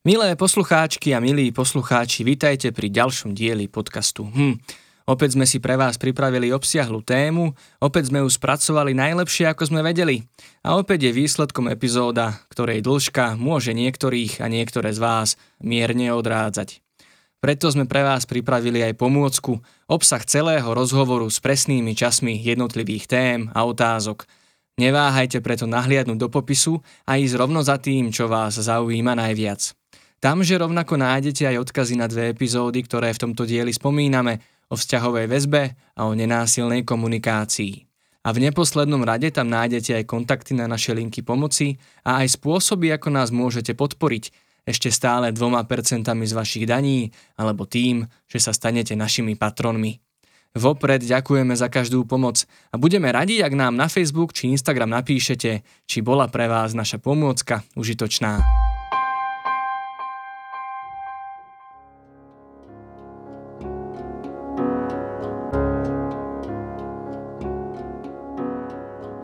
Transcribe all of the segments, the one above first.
Milé poslucháčky a milí poslucháči, vitajte pri ďalšom dieli podcastu. Hm. Opäť sme si pre vás pripravili obsiahlu tému, opäť sme ju spracovali najlepšie, ako sme vedeli. A opäť je výsledkom epizóda, ktorej dĺžka môže niektorých a niektoré z vás mierne odrádzať. Preto sme pre vás pripravili aj pomôcku, obsah celého rozhovoru s presnými časmi jednotlivých tém a otázok. Neváhajte preto nahliadnúť do popisu a ísť rovno za tým, čo vás zaujíma najviac. Tamže rovnako nájdete aj odkazy na dve epizódy, ktoré v tomto dieli spomíname o vzťahovej väzbe a o nenásilnej komunikácii. A v neposlednom rade tam nájdete aj kontakty na naše linky pomoci a aj spôsoby, ako nás môžete podporiť ešte stále dvoma percentami z vašich daní alebo tým, že sa stanete našimi patronmi. Vopred ďakujeme za každú pomoc a budeme radi, ak nám na Facebook či Instagram napíšete, či bola pre vás naša pomôcka užitočná.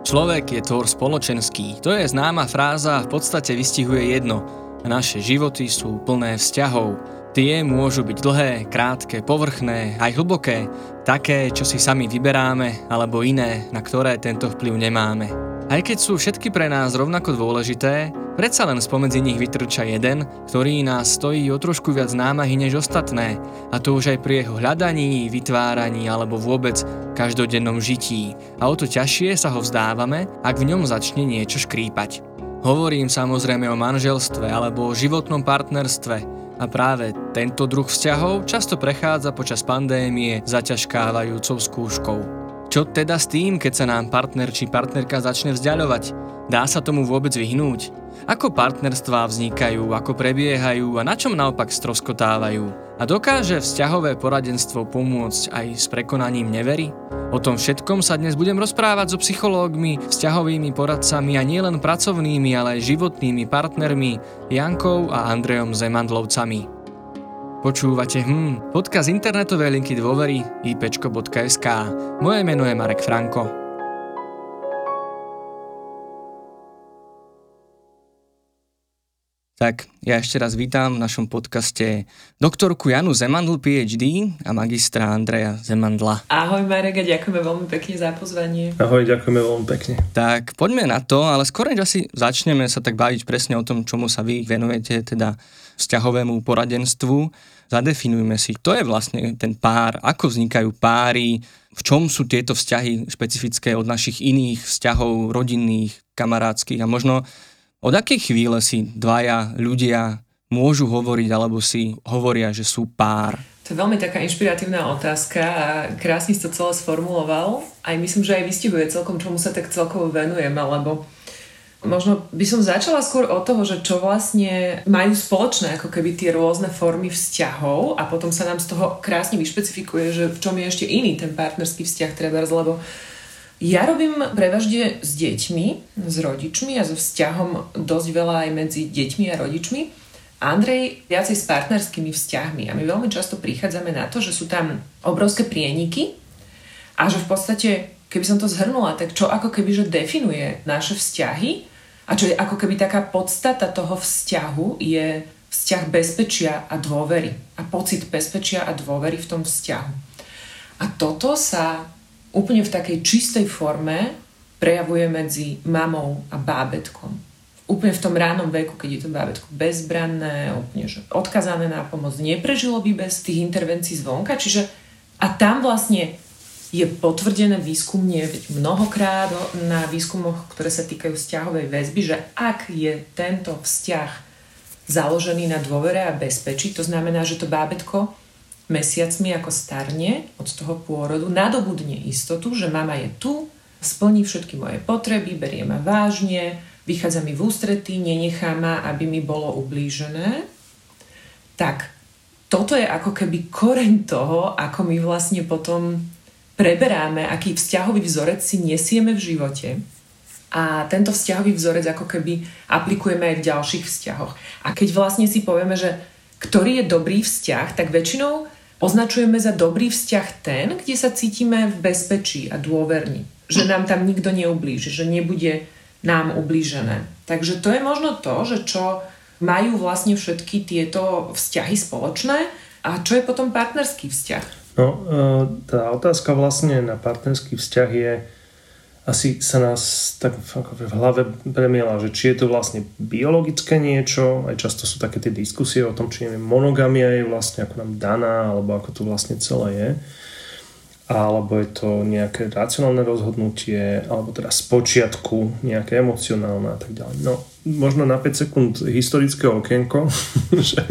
Človek je tvor spoločenský. To je známa fráza, v podstate vystihuje jedno. Naše životy sú plné vzťahov. Tie môžu byť dlhé, krátke, povrchné, aj hlboké, také, čo si sami vyberáme, alebo iné, na ktoré tento vplyv nemáme. Aj keď sú všetky pre nás rovnako dôležité, Predsa len spomedzi nich vytrča jeden, ktorý nás stojí o trošku viac námahy než ostatné, a to už aj pri jeho hľadaní, vytváraní alebo vôbec každodennom žití. A o to ťažšie sa ho vzdávame, ak v ňom začne niečo škrípať. Hovorím samozrejme o manželstve alebo o životnom partnerstve, a práve tento druh vzťahov často prechádza počas pandémie zaťažkávajúcou skúškou. Čo teda s tým, keď sa nám partner či partnerka začne vzdialovať? Dá sa tomu vôbec vyhnúť? Ako partnerstvá vznikajú, ako prebiehajú a na čom naopak stroskotávajú? A dokáže vzťahové poradenstvo pomôcť aj s prekonaním nevery? O tom všetkom sa dnes budem rozprávať so psychológmi, vzťahovými poradcami a nielen pracovnými, ale aj životnými partnermi Jankou a Andrejom Zemandlovcami. Počúvate hm, podcast internetovej linky dôvery ipčko.sk. Moje meno je Marek Franko. Tak ja ešte raz vítam v našom podcaste doktorku Janu Zemandl, PhD a magistra Andreja Zemandla. Ahoj Marek a ďakujeme veľmi pekne za pozvanie. Ahoj, ďakujeme veľmi pekne. Tak poďme na to, ale skôr než asi začneme sa tak baviť presne o tom, čomu sa vy venujete, teda vzťahovému poradenstvu, zadefinujme si, kto je vlastne ten pár, ako vznikajú páry, v čom sú tieto vzťahy špecifické od našich iných vzťahov, rodinných, kamarádskych a možno od akej chvíle si dvaja ľudia môžu hovoriť alebo si hovoria, že sú pár? To je veľmi taká inšpiratívna otázka a krásne si to celé sformuloval. Aj myslím, že aj vystihuje celkom, čomu sa tak celkovo venujeme, lebo možno by som začala skôr od toho, že čo vlastne majú spoločné ako keby tie rôzne formy vzťahov a potom sa nám z toho krásne vyšpecifikuje, že v čom je ešte iný ten partnerský vzťah treba, lebo ja robím prevažne s deťmi, s rodičmi a so vzťahom dosť veľa aj medzi deťmi a rodičmi. Andrej viacej s partnerskými vzťahmi a my veľmi často prichádzame na to, že sú tam obrovské prieniky a že v podstate, keby som to zhrnula, tak čo ako keby, že definuje naše vzťahy a čo je ako keby taká podstata toho vzťahu je vzťah bezpečia a dôvery a pocit bezpečia a dôvery v tom vzťahu. A toto sa úplne v takej čistej forme prejavuje medzi mamou a bábetkom. Úplne v tom ránom veku, keď je to bábetko bezbranné, úplne že odkazané na pomoc, neprežilo by bez tých intervencií zvonka. Čiže a tam vlastne je potvrdené výskumne mnohokrát na výskumoch, ktoré sa týkajú vzťahovej väzby, že ak je tento vzťah založený na dôvere a bezpečí, to znamená, že to bábetko mesiacmi ako starne od toho pôrodu, nadobudne istotu, že mama je tu, splní všetky moje potreby, berie ma vážne, vychádza mi v ústretí, nenechá ma, aby mi bolo ublížené, tak toto je ako keby koreň toho, ako my vlastne potom preberáme, aký vzťahový vzorec si nesieme v živote. A tento vzťahový vzorec ako keby aplikujeme aj v ďalších vzťahoch. A keď vlastne si povieme, že ktorý je dobrý vzťah, tak väčšinou Označujeme za dobrý vzťah ten, kde sa cítime v bezpečí a dôverni. Že nám tam nikto neublíži, že nebude nám ublížené. Takže to je možno to, že čo majú vlastne všetky tieto vzťahy spoločné a čo je potom partnerský vzťah? No, e, tá otázka vlastne na partnerský vzťah je, asi sa nás tak v hlave premiela, že či je to vlastne biologické niečo, aj často sú také tie diskusie o tom, či neviem, monogamia je vlastne ako nám daná, alebo ako to vlastne celé je alebo je to nejaké racionálne rozhodnutie, alebo teda z počiatku nejaké emocionálne a tak ďalej. No, možno na 5 sekúnd historické okienko, že,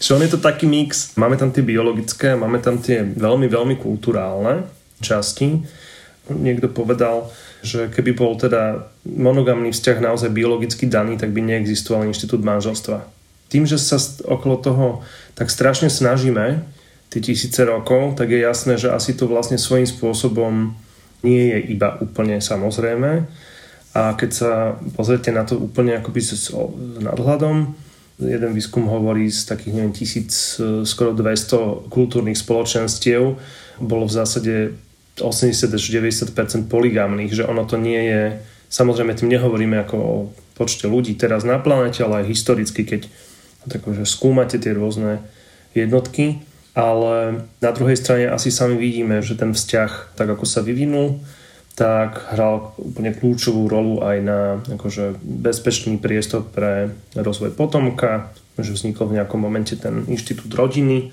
že on je to taký mix. Máme tam tie biologické, máme tam tie veľmi, veľmi kulturálne časti. Niekto povedal, že keby bol teda monogamný vzťah naozaj biologicky daný, tak by neexistoval inštitút manželstva. Tým, že sa okolo toho tak strašne snažíme, tie tisíce rokov, tak je jasné, že asi to vlastne svojím spôsobom nie je iba úplne samozrejme. A keď sa pozriete na to úplne akoby s nadhľadom, jeden výskum hovorí z takých, neviem, tisíc, skoro 200 kultúrnych spoločenstiev, bolo v zásade 80 až 90% poligamných, že ono to nie je, samozrejme tým nehovoríme ako o počte ľudí teraz na planete, ale aj historicky, keď tak, že skúmate tie rôzne jednotky, ale na druhej strane asi sami vidíme, že ten vzťah, tak ako sa vyvinul, tak hral úplne kľúčovú rolu aj na akože, bezpečný priestor pre rozvoj potomka, že vznikol v nejakom momente ten inštitút rodiny.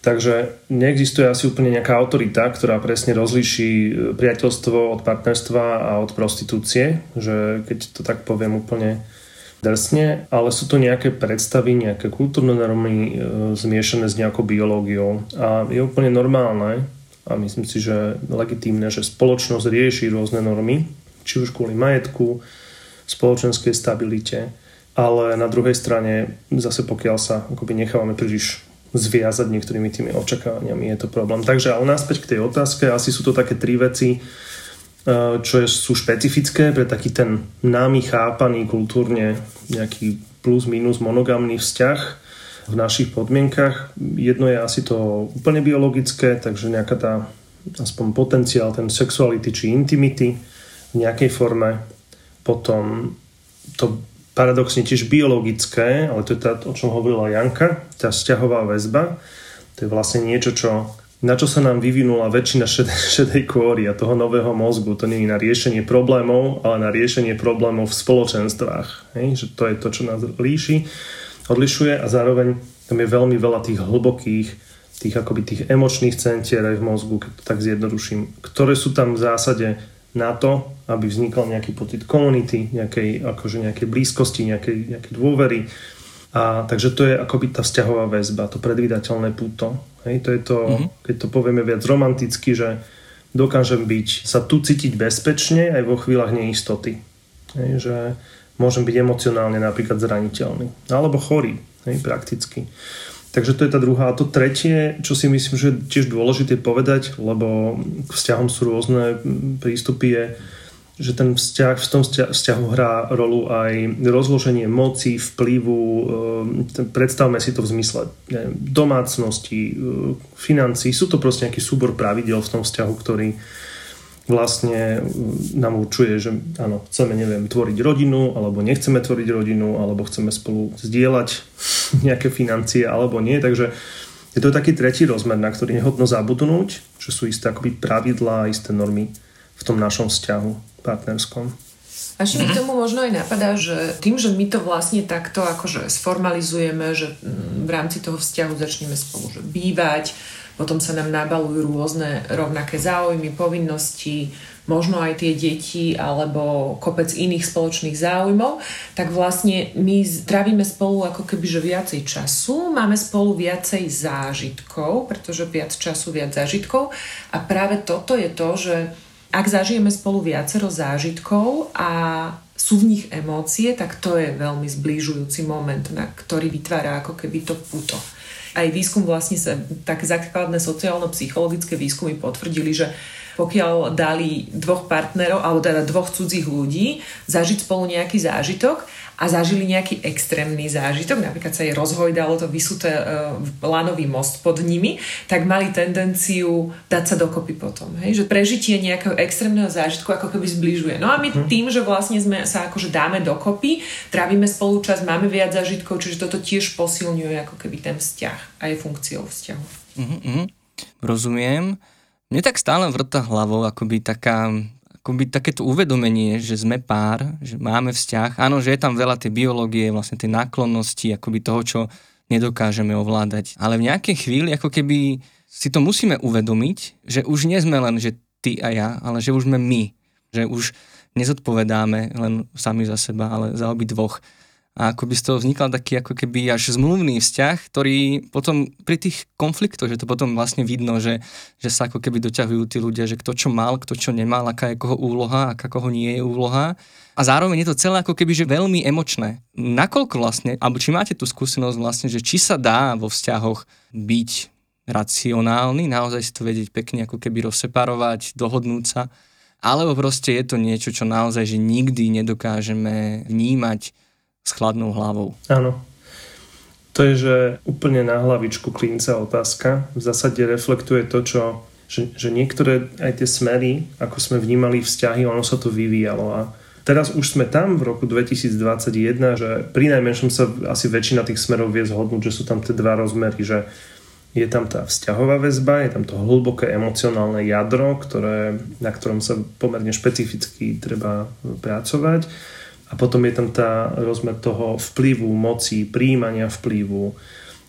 Takže neexistuje asi úplne nejaká autorita, ktorá presne rozlíši e, priateľstvo od partnerstva a od prostitúcie, že keď to tak poviem úplne drsne, ale sú to nejaké predstavy, nejaké kultúrne normy e, zmiešané s nejakou biológiou. A je úplne normálne a myslím si, že legitímne, že spoločnosť rieši rôzne normy, či už kvôli majetku, spoločenskej stabilite, ale na druhej strane zase pokiaľ sa akoby nechávame príliš zviazať niektorými tými očakávaniami, je to problém. Takže ale naspäť k tej otázke, asi sú to také tri veci, E, čo je, sú špecifické pre taký ten námi chápaný kultúrne nejaký plus minus monogamný vzťah v našich podmienkach. Jedno je asi to úplne biologické, takže nejaká tá aspoň potenciál, ten sexuality či intimity v nejakej forme. Potom to paradoxne tiež biologické, ale to je tá, o čom hovorila Janka, tá vzťahová väzba. To je vlastne niečo, čo na čo sa nám vyvinula väčšina šedej, šedej kôry a toho nového mozgu. To nie je na riešenie problémov, ale na riešenie problémov v spoločenstvách. Hej? Že to je to, čo nás líši, odlišuje a zároveň tam je veľmi veľa tých hlbokých, tých akoby tých emočných centier aj v mozgu, keď to tak zjednoduším, ktoré sú tam v zásade na to, aby vznikol nejaký pocit komunity, nejakej, akože nejakej blízkosti, nejakej, nejakej dôvery, a takže to je akoby tá vzťahová väzba, to predvídateľné puto. Hej, to je to, mm-hmm. keď to povieme viac romanticky, že dokážem byť, sa tu cítiť bezpečne aj vo chvíľach neistoty. Hej, že môžem byť emocionálne napríklad zraniteľný. Alebo chorý, hej, prakticky. Takže to je tá druhá. A to tretie, čo si myslím, že je tiež dôležité povedať, lebo k vzťahom sú rôzne prístupy, je, že ten vzťah, v tom vzťahu hrá rolu aj rozloženie moci, vplyvu, ehm, predstavme si to v zmysle neviem, domácnosti, ehm, financí, sú to proste nejaký súbor pravidel v tom vzťahu, ktorý vlastne nám určuje, že áno, chceme, neviem, tvoriť rodinu, alebo nechceme tvoriť rodinu, alebo chceme spolu zdieľať nejaké financie, alebo nie, takže je to taký tretí rozmer, na ktorý nehodno zabudnúť, že sú isté akoby pravidlá, isté normy v tom našom vzťahu partnerskom. A ešte mi k tomu možno aj napadá, že tým, že my to vlastne takto akože sformalizujeme, že v rámci toho vzťahu začneme spolu že bývať, potom sa nám nabalujú rôzne rovnaké záujmy, povinnosti, možno aj tie deti alebo kopec iných spoločných záujmov, tak vlastne my trávime spolu ako keby že viacej času, máme spolu viacej zážitkov, pretože viac času, viac zážitkov. A práve toto je to, že ak zažijeme spolu viacero zážitkov a sú v nich emócie, tak to je veľmi zbližujúci moment, na ktorý vytvára ako keby to puto. Aj výskum vlastne sa, tak základné sociálno-psychologické výskumy potvrdili, že pokiaľ dali dvoch partnerov, alebo teda dvoch cudzích ľudí, zažiť spolu nejaký zážitok a zažili nejaký extrémny zážitok, napríklad sa jej rozhojdalo to vysuté uh, lanový most pod nimi, tak mali tendenciu dať sa dokopy potom. Hej? Že prežitie nejakého extrémneho zážitku ako keby zbližuje. No a my mhm. tým, že vlastne sme sa akože dáme dokopy, trávime spolu čas, máme viac zážitkov, čiže toto tiež posilňuje ako keby ten vzťah a je funkciou vzťahu. Mm-hmm. Rozumiem. Mne tak stále vrta hlavou akoby taká akoby takéto uvedomenie, že sme pár, že máme vzťah. Áno, že je tam veľa tej biológie, vlastne tej náklonnosti, akoby toho, čo nedokážeme ovládať. Ale v nejakej chvíli ako keby si to musíme uvedomiť, že už nie sme len, že ty a ja, ale že už sme my. Že už nezodpovedáme len sami za seba, ale za obi dvoch a ako by z toho vznikal taký ako keby až zmluvný vzťah, ktorý potom pri tých konfliktoch, že to potom vlastne vidno, že, že sa ako keby doťahujú tí ľudia, že kto čo mal, kto čo nemal, aká je koho úloha, aká koho nie je úloha. A zároveň je to celé ako keby že veľmi emočné. Nakoľko vlastne, alebo či máte tú skúsenosť vlastne, že či sa dá vo vzťahoch byť racionálny, naozaj si to vedieť pekne ako keby rozseparovať, dohodnúť sa, alebo proste je to niečo, čo naozaj že nikdy nedokážeme vnímať s chladnou hlavou. Áno. To je, že úplne na hlavičku klinca otázka. V zásade reflektuje to, čo, že, že niektoré aj tie smery, ako sme vnímali vzťahy, ono sa to vyvíjalo a Teraz už sme tam v roku 2021, že pri najmenšom sa asi väčšina tých smerov vie zhodnúť, že sú tam tie dva rozmery, že je tam tá vzťahová väzba, je tam to hlboké emocionálne jadro, ktoré, na ktorom sa pomerne špecificky treba pracovať a potom je tam tá rozmer toho vplyvu, moci, príjmania vplyvu,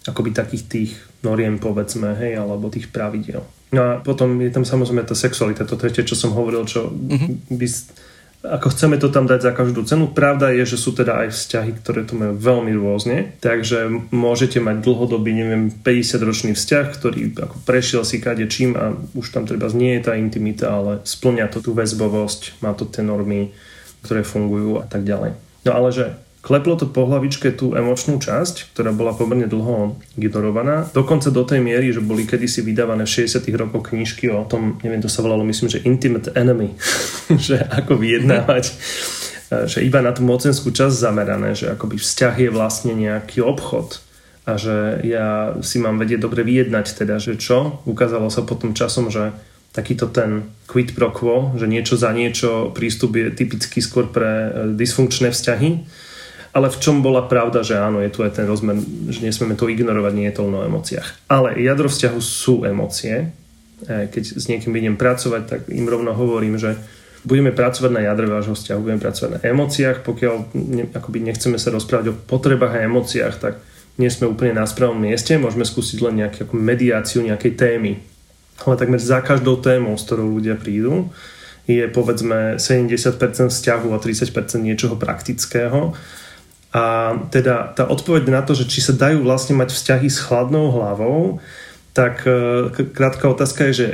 akoby takých tých noriem, povedzme, hej, alebo tých pravidel. No a potom je tam samozrejme tá sexualita, to tretie, čo som hovoril, čo mm-hmm. by, ako chceme to tam dať za každú cenu. Pravda je, že sú teda aj vzťahy, ktoré to majú veľmi rôzne, takže môžete mať dlhodobý, neviem, 50-ročný vzťah, ktorý ako prešiel si kade čím a už tam treba nie je tá intimita, ale splňa to tú väzbovosť, má to tie normy, ktoré fungujú a tak ďalej. No ale že kleplo to po hlavičke tú emočnú časť, ktorá bola pomerne dlho ignorovaná, dokonca do tej miery, že boli kedysi vydávané v 60 rokoch knižky o tom, neviem, to sa volalo, myslím, že Intimate Enemy, že ako vyjednávať že iba na tú mocenskú časť zamerané, že akoby vzťah je vlastne nejaký obchod a že ja si mám vedieť dobre vyjednať teda, že čo. Ukázalo sa potom časom, že takýto ten quid pro quo, že niečo za niečo prístup je typický skôr pre e, dysfunkčné vzťahy. Ale v čom bola pravda, že áno, je tu aj ten rozmer, že nesmieme to ignorovať, nie je to len o emóciách. Ale jadro vzťahu sú emócie. E, keď s niekým idem pracovať, tak im rovno hovorím, že budeme pracovať na jadre vášho vzťahu, budeme pracovať na emóciách, pokiaľ ne, akoby nechceme sa rozprávať o potrebách a emóciách, tak nie sme úplne na správnom mieste, môžeme skúsiť len nejakú mediáciu nejakej témy, ale takmer za každou témou, s ktorou ľudia prídu, je povedzme 70% vzťahu a 30% niečoho praktického. A teda tá odpoveď na to, že či sa dajú vlastne mať vzťahy s chladnou hlavou, tak e, krátka otázka je, že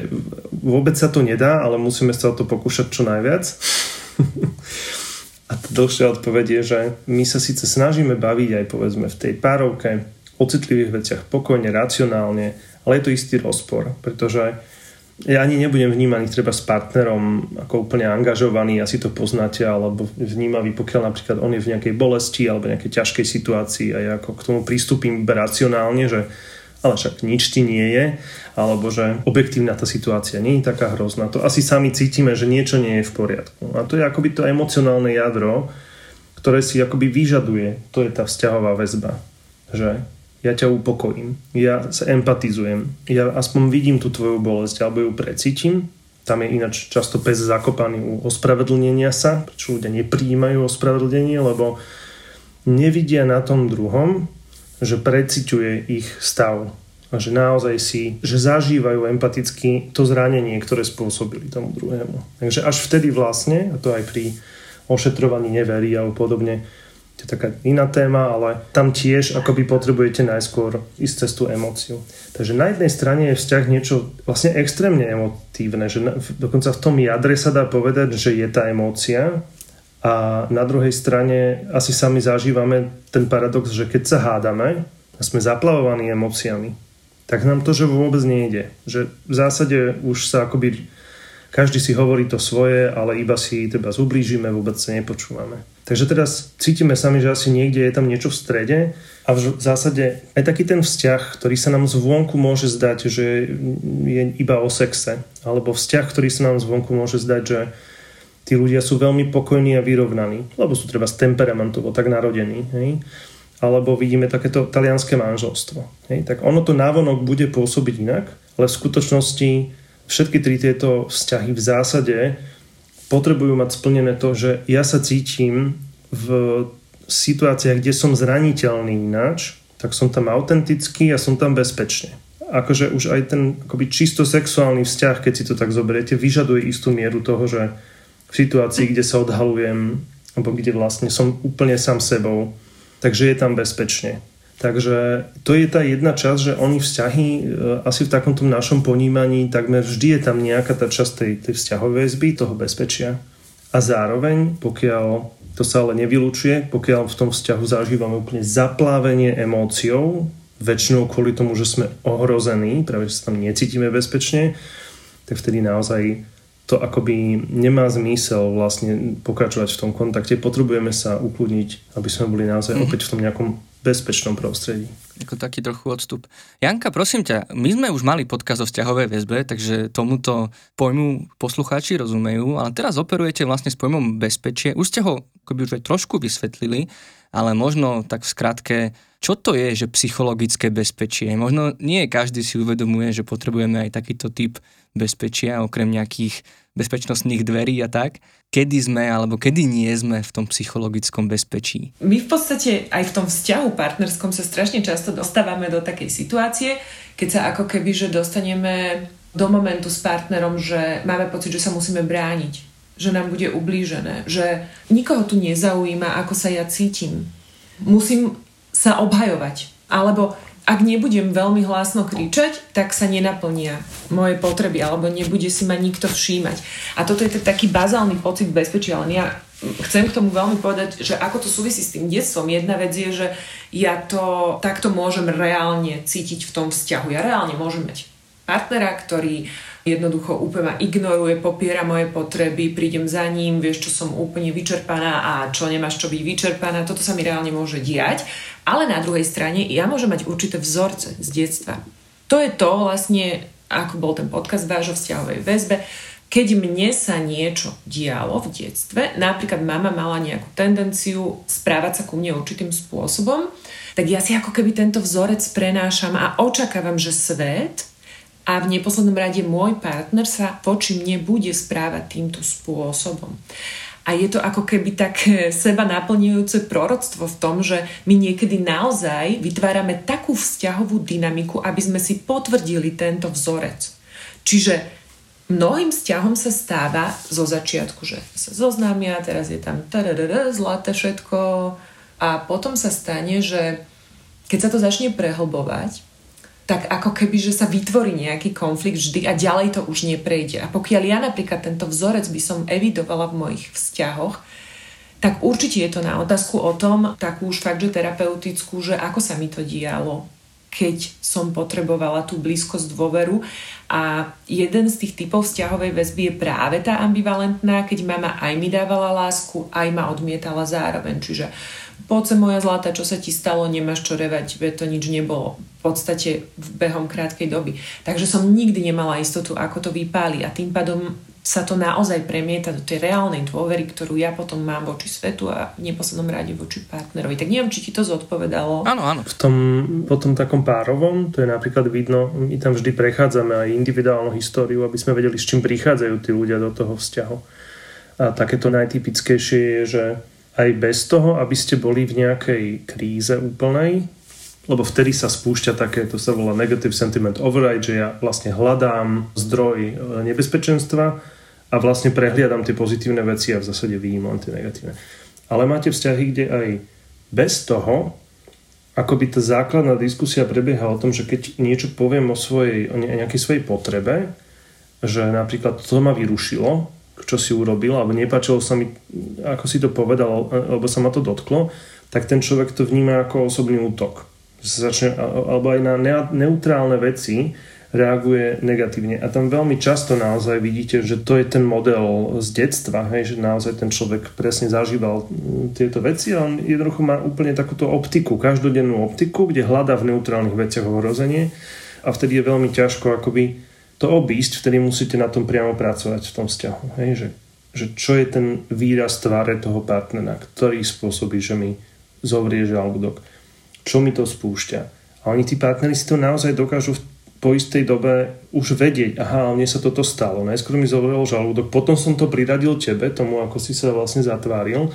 vôbec sa to nedá, ale musíme sa o to pokúšať čo najviac. a tá dlhšia odpoveď je, že my sa síce snažíme baviť aj povedzme v tej párovke o citlivých veciach pokojne, racionálne, ale je to istý rozpor, pretože ja ani nebudem vnímaný treba s partnerom ako úplne angažovaný, asi to poznáte, alebo vnímavý, pokiaľ napríklad on je v nejakej bolesti alebo nejakej ťažkej situácii a ja ako k tomu pristúpim racionálne, že ale však nič ti nie je, alebo že objektívna tá situácia nie je taká hrozná. To asi sami cítime, že niečo nie je v poriadku. A to je akoby to emocionálne jadro, ktoré si akoby vyžaduje, to je tá vzťahová väzba. Že ja ťa upokojím, ja sa empatizujem, ja aspoň vidím tú tvoju bolesť alebo ju precítim. Tam je ináč často pes zakopaný u ospravedlnenia sa, prečo ľudia nepríjmajú ospravedlnenie, lebo nevidia na tom druhom, že preciťuje ich stav a že naozaj si, že zažívajú empaticky to zranenie, ktoré spôsobili tomu druhému. Takže až vtedy vlastne, a to aj pri ošetrovaní neverí alebo podobne, to je taká iná téma, ale tam tiež akoby potrebujete najskôr ísť cez tú emóciu. Takže na jednej strane je vzťah niečo vlastne extrémne emotívne, že dokonca v tom jadre sa dá povedať, že je tá emócia a na druhej strane asi sami zažívame ten paradox, že keď sa hádame a sme zaplavovaní emóciami, tak nám to, že vôbec nejde. Že v zásade už sa akoby každý si hovorí to svoje, ale iba si treba zublížime, vôbec sa nepočúvame. Takže teraz cítime sami, že asi niekde je tam niečo v strede a v zásade aj taký ten vzťah, ktorý sa nám zvonku môže zdať, že je iba o sexe, alebo vzťah, ktorý sa nám zvonku môže zdať, že tí ľudia sú veľmi pokojní a vyrovnaní, lebo sú treba temperamentovo tak narodení. Hej? Alebo vidíme takéto talianské manželstvo. Hej? Tak ono to návonok bude pôsobiť inak, ale v skutočnosti všetky tri tieto vzťahy v zásade potrebujú mať splnené to, že ja sa cítim v situáciách, kde som zraniteľný ináč, tak som tam autentický a som tam bezpečne. Akože už aj ten akoby čisto sexuálny vzťah, keď si to tak zoberiete, vyžaduje istú mieru toho, že v situácii, kde sa odhalujem, alebo kde vlastne som úplne sám sebou, takže je tam bezpečne. Takže to je tá jedna časť, že oni vzťahy e, asi v takomto našom ponímaní takmer vždy je tam nejaká tá časť tej, tej vzťahovej väzby, toho bezpečia. A zároveň, pokiaľ to sa ale nevylučuje, pokiaľ v tom vzťahu zažívame úplne zaplávenie emóciou, väčšinou kvôli tomu, že sme ohrození, práve že sa tam necítime bezpečne, tak vtedy naozaj to akoby nemá zmysel vlastne pokračovať v tom kontakte. Potrebujeme sa ukludniť, aby sme boli naozaj mm. opäť v tom nejakom bezpečnom prostredí. Ako taký trochu odstup. Janka, prosím ťa, my sme už mali podkaz o vzťahovej väzbe, takže tomuto pojmu poslucháči rozumejú, ale teraz operujete vlastne s pojmom bezpečie. Už ste ho akoby už aj trošku vysvetlili, ale možno tak v skratke, čo to je, že psychologické bezpečie? Možno nie každý si uvedomuje, že potrebujeme aj takýto typ bezpečia, okrem nejakých bezpečnostných dverí a tak. Kedy sme alebo kedy nie sme v tom psychologickom bezpečí? My v podstate aj v tom vzťahu partnerskom sa strašne často dostávame do takej situácie, keď sa ako keby, že dostaneme do momentu s partnerom, že máme pocit, že sa musíme brániť, že nám bude ublížené, že nikoho tu nezaujíma, ako sa ja cítim. Musím sa obhajovať. Alebo ak nebudem veľmi hlásno kričať, tak sa nenaplnia moje potreby alebo nebude si ma nikto všímať. A toto je taký bazálny pocit bezpečia, len ja chcem k tomu veľmi povedať, že ako to súvisí s tým detstvom. Jedna vec je, že ja to takto môžem reálne cítiť v tom vzťahu. Ja reálne môžem mať partnera, ktorý jednoducho úplne ma ignoruje, popiera moje potreby, prídem za ním, vieš, čo som úplne vyčerpaná a čo nemáš čo byť vyčerpaná. Toto sa mi reálne môže diať. Ale na druhej strane ja môžem mať určité vzorce z detstva. To je to vlastne, ako bol ten podcast vášho vzťahovej väzbe, keď mne sa niečo dialo v detstve, napríklad mama mala nejakú tendenciu správať sa ku mne určitým spôsobom, tak ja si ako keby tento vzorec prenášam a očakávam, že svet a v neposlednom rade môj partner sa voči mne bude správať týmto spôsobom. A je to ako keby tak seba naplňujúce proroctvo v tom, že my niekedy naozaj vytvárame takú vzťahovú dynamiku, aby sme si potvrdili tento vzorec. Čiže mnohým vzťahom sa stáva zo začiatku, že sa zoznámia, teraz je tam zlaté všetko a potom sa stane, že keď sa to začne prehlbovať, tak ako keby, že sa vytvorí nejaký konflikt vždy a ďalej to už neprejde. A pokiaľ ja napríklad tento vzorec by som evidovala v mojich vzťahoch, tak určite je to na otázku o tom, takú už fakt, že terapeutickú, že ako sa mi to dialo, keď som potrebovala tú blízkosť dôveru. A jeden z tých typov vzťahovej väzby je práve tá ambivalentná, keď mama aj mi dávala lásku, aj ma odmietala zároveň. Čiže poďte moja zlata, čo sa ti stalo, nemáš čo revať, veď to nič nebolo. V podstate v behom krátkej doby. Takže som nikdy nemala istotu, ako to vypáli a tým pádom sa to naozaj premieta do tej reálnej dôvery, ktorú ja potom mám voči svetu a v neposlednom rade voči partnerovi. Tak neviem, či ti to zodpovedalo. Áno, áno. V tom potom takom párovom, to je napríklad vidno, my tam vždy prechádzame aj individuálnu históriu, aby sme vedeli, s čím prichádzajú tí ľudia do toho vzťahu. A takéto najtypickejšie je, že aj bez toho, aby ste boli v nejakej kríze úplnej, lebo vtedy sa spúšťa také, to sa volá negative sentiment override, že ja vlastne hľadám zdroj e, nebezpečenstva a vlastne prehliadam tie pozitívne veci a v zásade vyjímam tie negatívne. Ale máte vzťahy, kde aj bez toho, ako by tá základná diskusia prebieha o tom, že keď niečo poviem o, svojej, o nejakej svojej potrebe, že napríklad to ma vyrušilo, čo si urobil, alebo nepáčilo sa mi, ako si to povedal, alebo sa ma to dotklo, tak ten človek to vníma ako osobný útok. Začne, alebo aj na neutrálne veci reaguje negatívne. A tam veľmi často naozaj vidíte, že to je ten model z detstva, hej, že naozaj ten človek presne zažíval mm, tieto veci a on jednoducho má úplne takúto optiku, každodennú optiku, kde hľadá v neutrálnych veciach ohrozenie a vtedy je veľmi ťažko akoby to obísť, vtedy musíte na tom priamo pracovať v tom vzťahu. Hej, že, že čo je ten výraz tváre toho partnera, ktorý spôsobí, že mi zovrie žalúdok, čo mi to spúšťa. A oni tí partneri si to naozaj dokážu v po istej dobe už vedieť, aha, mne sa toto stalo. Najskôr mi zovrel žalúdok, potom som to priradil tebe, tomu, ako si sa vlastne zatváril,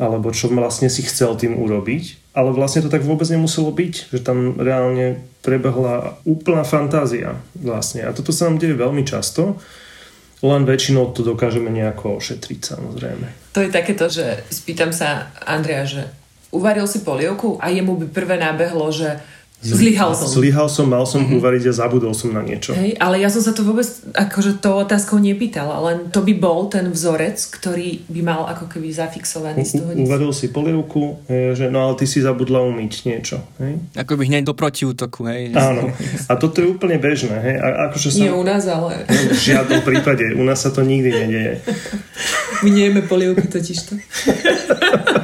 alebo čo vlastne si chcel tým urobiť. Ale vlastne to tak vôbec nemuselo byť, že tam reálne prebehla úplná fantázia vlastne. A toto sa nám deje veľmi často, len väčšinou to dokážeme nejako ošetriť samozrejme. To je takéto, že spýtam sa Andrea, že uvaril si polievku a jemu by prvé nábehlo, že Zlyhal som. Zlyhal som, mal som mm-hmm. uvariť a zabudol som na niečo. Hej, ale ja som sa to vôbec akože to otázkou nepýtala, len to by bol ten vzorec, ktorý by mal ako keby zafixovaný z toho. Uvaril si polievku, že no ale ty si zabudla umyť niečo. Hej? Ako by hneď do protiútoku. Hej? Áno. A toto je úplne bežné. Hej? A akože sa... Nie u nás, ale... No, v žiadnom prípade. U nás sa to nikdy nedieje. My nejeme polievky totižto.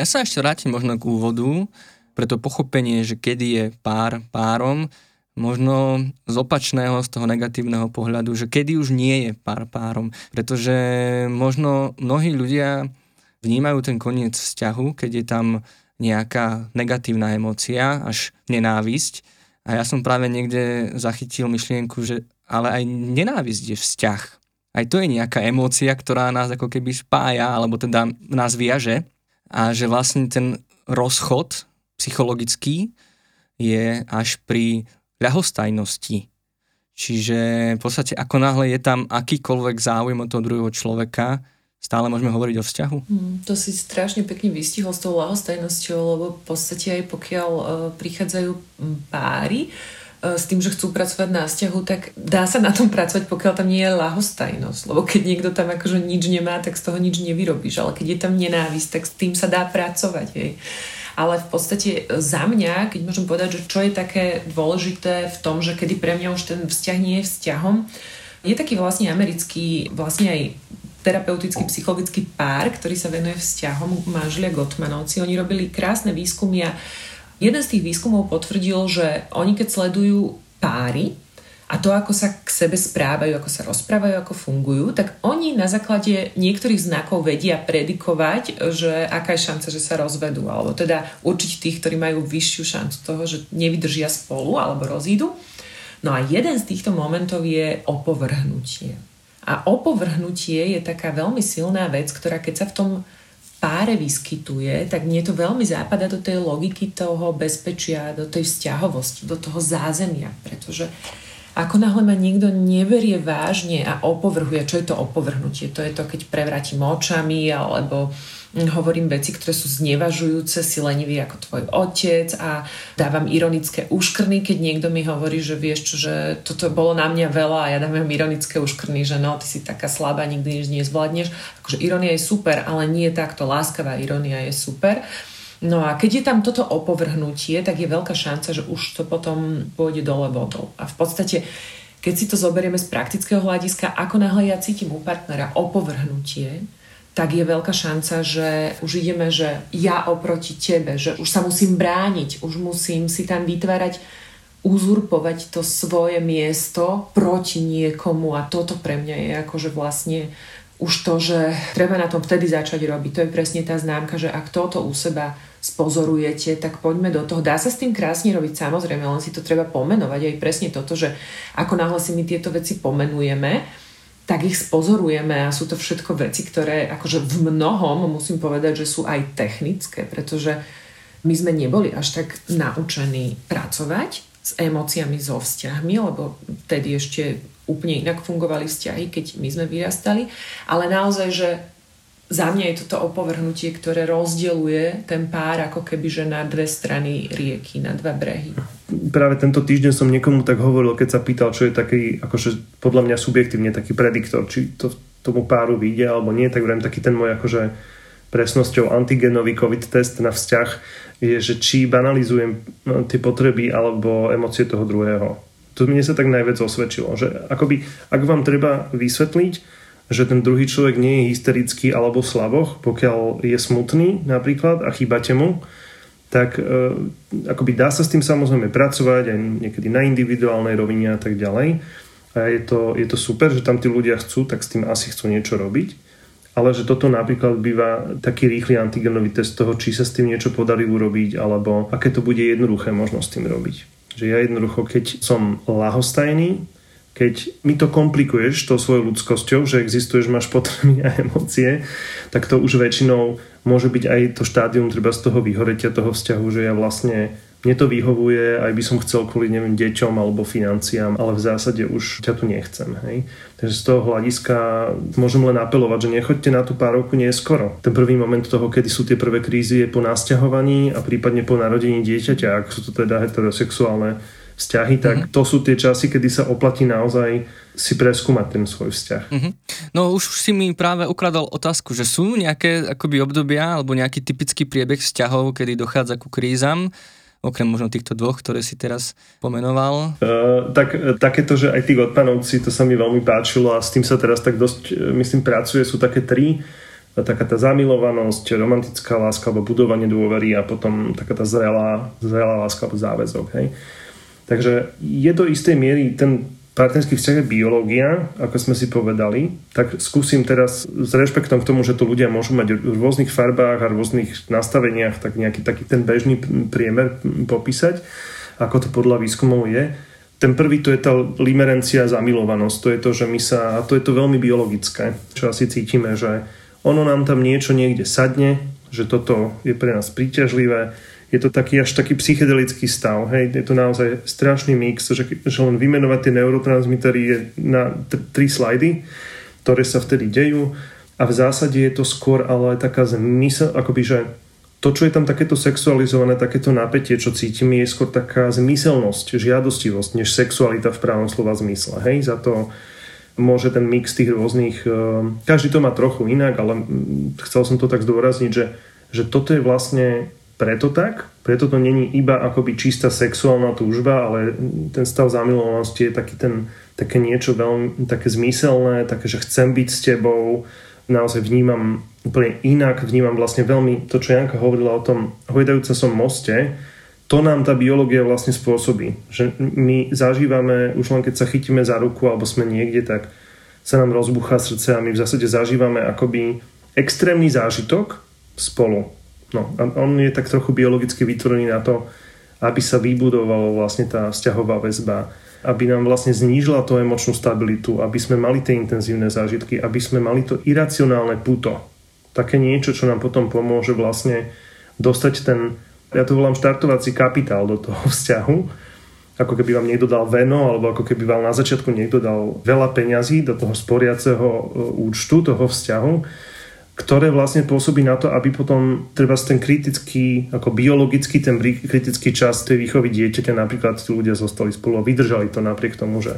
Ja sa ešte vrátim možno k úvodu, pre to pochopenie, že kedy je pár párom, možno z opačného, z toho negatívneho pohľadu, že kedy už nie je pár párom. Pretože možno mnohí ľudia vnímajú ten koniec vzťahu, keď je tam nejaká negatívna emócia, až nenávisť. A ja som práve niekde zachytil myšlienku, že ale aj nenávisť je vzťah. Aj to je nejaká emócia, ktorá nás ako keby spája, alebo teda nás viaže a že vlastne ten rozchod psychologický je až pri ľahostajnosti. Čiže v podstate ako náhle je tam akýkoľvek záujem od toho druhého človeka, stále môžeme hovoriť o vzťahu? Mm, to si strašne pekne vystihol s tou ľahostajnosťou, lebo v podstate aj pokiaľ uh, prichádzajú páry, E, s tým, že chcú pracovať na vzťahu, tak dá sa na tom pracovať, pokiaľ tam nie je lahostajnosť. Lebo keď niekto tam akože nič nemá, tak z toho nič nevyrobíš. Ale keď je tam nenávisť, tak s tým sa dá pracovať. Hej. Ale v podstate za mňa, keď môžem povedať, že čo je také dôležité v tom, že kedy pre mňa už ten vzťah nie je vzťahom, je taký vlastne americký, vlastne aj terapeutický psychologický pár, ktorý sa venuje vzťahom manželia Gottmanovci. Oni robili krásne výskumy a Jeden z tých výskumov potvrdil, že oni keď sledujú páry a to, ako sa k sebe správajú, ako sa rozprávajú, ako fungujú, tak oni na základe niektorých znakov vedia predikovať, že aká je šanca, že sa rozvedú, alebo teda určiť tých, ktorí majú vyššiu šancu toho, že nevydržia spolu alebo rozídu. No a jeden z týchto momentov je opovrhnutie. A opovrhnutie je taká veľmi silná vec, ktorá keď sa v tom páre vyskytuje, tak mne to veľmi západa do tej logiky toho bezpečia, do tej vzťahovosti, do toho zázemia, pretože ako náhle ma niekto neberie vážne a opovrhuje, čo je to opovrhnutie? To je to, keď prevrátim očami alebo hovorím veci, ktoré sú znevažujúce, si lenivý ako tvoj otec a dávam ironické úškrny, keď niekto mi hovorí, že vieš čo, že toto bolo na mňa veľa a ja dávam ironické úškrny, že no, ty si taká slabá, nikdy nič nezvládneš. Akože ironia je super, ale nie takto. Láskavá ironia je super. No a keď je tam toto opovrhnutie, tak je veľká šanca, že už to potom pôjde dole vodou. A v podstate keď si to zoberieme z praktického hľadiska, ako náhle ja cítim u partnera opovrhnutie, tak je veľká šanca, že už ideme, že ja oproti tebe, že už sa musím brániť, už musím si tam vytvárať, uzurpovať to svoje miesto proti niekomu a toto pre mňa je akože vlastne už to, že treba na tom vtedy začať robiť. To je presne tá známka, že ak toto u seba spozorujete, tak poďme do toho. Dá sa s tým krásne robiť, samozrejme, len si to treba pomenovať. Aj presne toto, že ako náhle si my tieto veci pomenujeme, tak ich spozorujeme a sú to všetko veci, ktoré akože v mnohom musím povedať, že sú aj technické, pretože my sme neboli až tak naučení pracovať s emóciami, so vzťahmi, lebo vtedy ešte úplne inak fungovali vzťahy, keď my sme vyrastali, ale naozaj, že za mňa je toto opovrhnutie, ktoré rozdeluje ten pár ako keby, že na dve strany rieky, na dva brehy. Práve tento týždeň som niekomu tak hovoril, keď sa pýtal, čo je taký, akože podľa mňa subjektívne taký prediktor, či to tomu páru vyjde alebo nie, tak vrem taký ten môj akože presnosťou antigenový COVID test na vzťah je, že či banalizujem no, tie potreby alebo emócie toho druhého. To mne sa tak najviac osvedčilo, že akoby, ak vám treba vysvetliť, že ten druhý človek nie je hysterický alebo slaboch, pokiaľ je smutný napríklad a chýbate mu, tak e, akoby dá sa s tým samozrejme pracovať aj niekedy na individuálnej rovine a tak ďalej. A je to, je to super, že tam tí ľudia chcú, tak s tým asi chcú niečo robiť. Ale že toto napríklad býva taký rýchly antigenový test toho, či sa s tým niečo podarí urobiť, alebo aké to bude jednoduché možno s tým robiť. Že ja jednoducho, keď som lahostajný, keď mi to komplikuješ tou svojou ľudskosťou, že existuješ, máš potreby a emócie, tak to už väčšinou môže byť aj to štádium treba z toho vyhoretia toho vzťahu, že ja vlastne mne to vyhovuje, aj by som chcel kvôli neviem, deťom alebo financiám, ale v zásade už ťa tu nechcem. Hej? Takže z toho hľadiska môžem len apelovať, že nechoďte na tú párovku neskoro. Ten prvý moment toho, kedy sú tie prvé krízy, je po nasťahovaní a prípadne po narodení dieťaťa, ak sú to teda heterosexuálne vzťahy, tak mm-hmm. to sú tie časy, kedy sa oplatí naozaj si preskúmať ten svoj vzťah. Mm-hmm. No už si mi práve ukladal otázku, že sú nejaké akoby obdobia alebo nejaký typický priebeh vzťahov, kedy dochádza ku krízam, okrem možno týchto dvoch, ktoré si teraz pomenoval? Uh, tak, takéto, že aj tí odpanovci, to sa mi veľmi páčilo a s tým sa teraz tak dosť, e, myslím, pracuje, sú také tri taká tá zamilovanosť, romantická láska alebo budovanie dôvery a potom taká tá zrelá, zrelá láska alebo záväzok. Hej. Takže je do istej miery ten partnerský vzťah je biológia, ako sme si povedali, tak skúsim teraz s rešpektom k tomu, že tu ľudia môžu mať v rôznych farbách a rôznych nastaveniach tak nejaký taký ten bežný priemer popísať, ako to podľa výskumov je. Ten prvý to je tá limerencia, zamilovanosť. To je to, že my sa, a to je to veľmi biologické, čo asi cítime, že ono nám tam niečo niekde sadne, že toto je pre nás príťažlivé, je to taký až taký psychedelický stav. Hej? Je to naozaj strašný mix, že, že len vymenovať tie neurotransmitery je na t- tri slajdy, ktoré sa vtedy dejú a v zásade je to skôr ale taká zmysel, akoby, že to, čo je tam takéto sexualizované, takéto napätie, čo cítime, je skôr taká zmyselnosť, žiadostivosť, než sexualita v právom slova zmysle. Hej? Za to môže ten mix tých rôznych... Eh, každý to má trochu inak, ale mm, chcel som to tak zdôrazniť, že, že toto je vlastne preto tak, preto to není iba akoby čistá sexuálna túžba, ale ten stav zamilovanosti je taký ten, také niečo veľmi také zmyselné, také, že chcem byť s tebou, naozaj vnímam úplne inak, vnímam vlastne veľmi to, čo Janka hovorila o tom hojdajúca som moste, to nám tá biológia vlastne spôsobí. Že my zažívame, už len keď sa chytíme za ruku alebo sme niekde, tak sa nám rozbuchá srdce a my v zásade zažívame akoby extrémny zážitok spolu No a on je tak trochu biologicky vytvorený na to, aby sa vybudovala vlastne tá vzťahová väzba, aby nám vlastne znížila tú emočnú stabilitu, aby sme mali tie intenzívne zážitky, aby sme mali to iracionálne puto. Také niečo, čo nám potom pomôže vlastne dostať ten, ja to volám štartovací kapitál do toho vzťahu, ako keby vám niekto dal veno, alebo ako keby vám na začiatku niekto dal veľa peňazí do toho sporiaceho e, účtu, toho vzťahu ktoré vlastne pôsobí na to, aby potom treba ten kritický, ako biologický, ten kritický čas tej výchovy dieťaťa, napríklad tí ľudia zostali spolu a vydržali to napriek tomu, že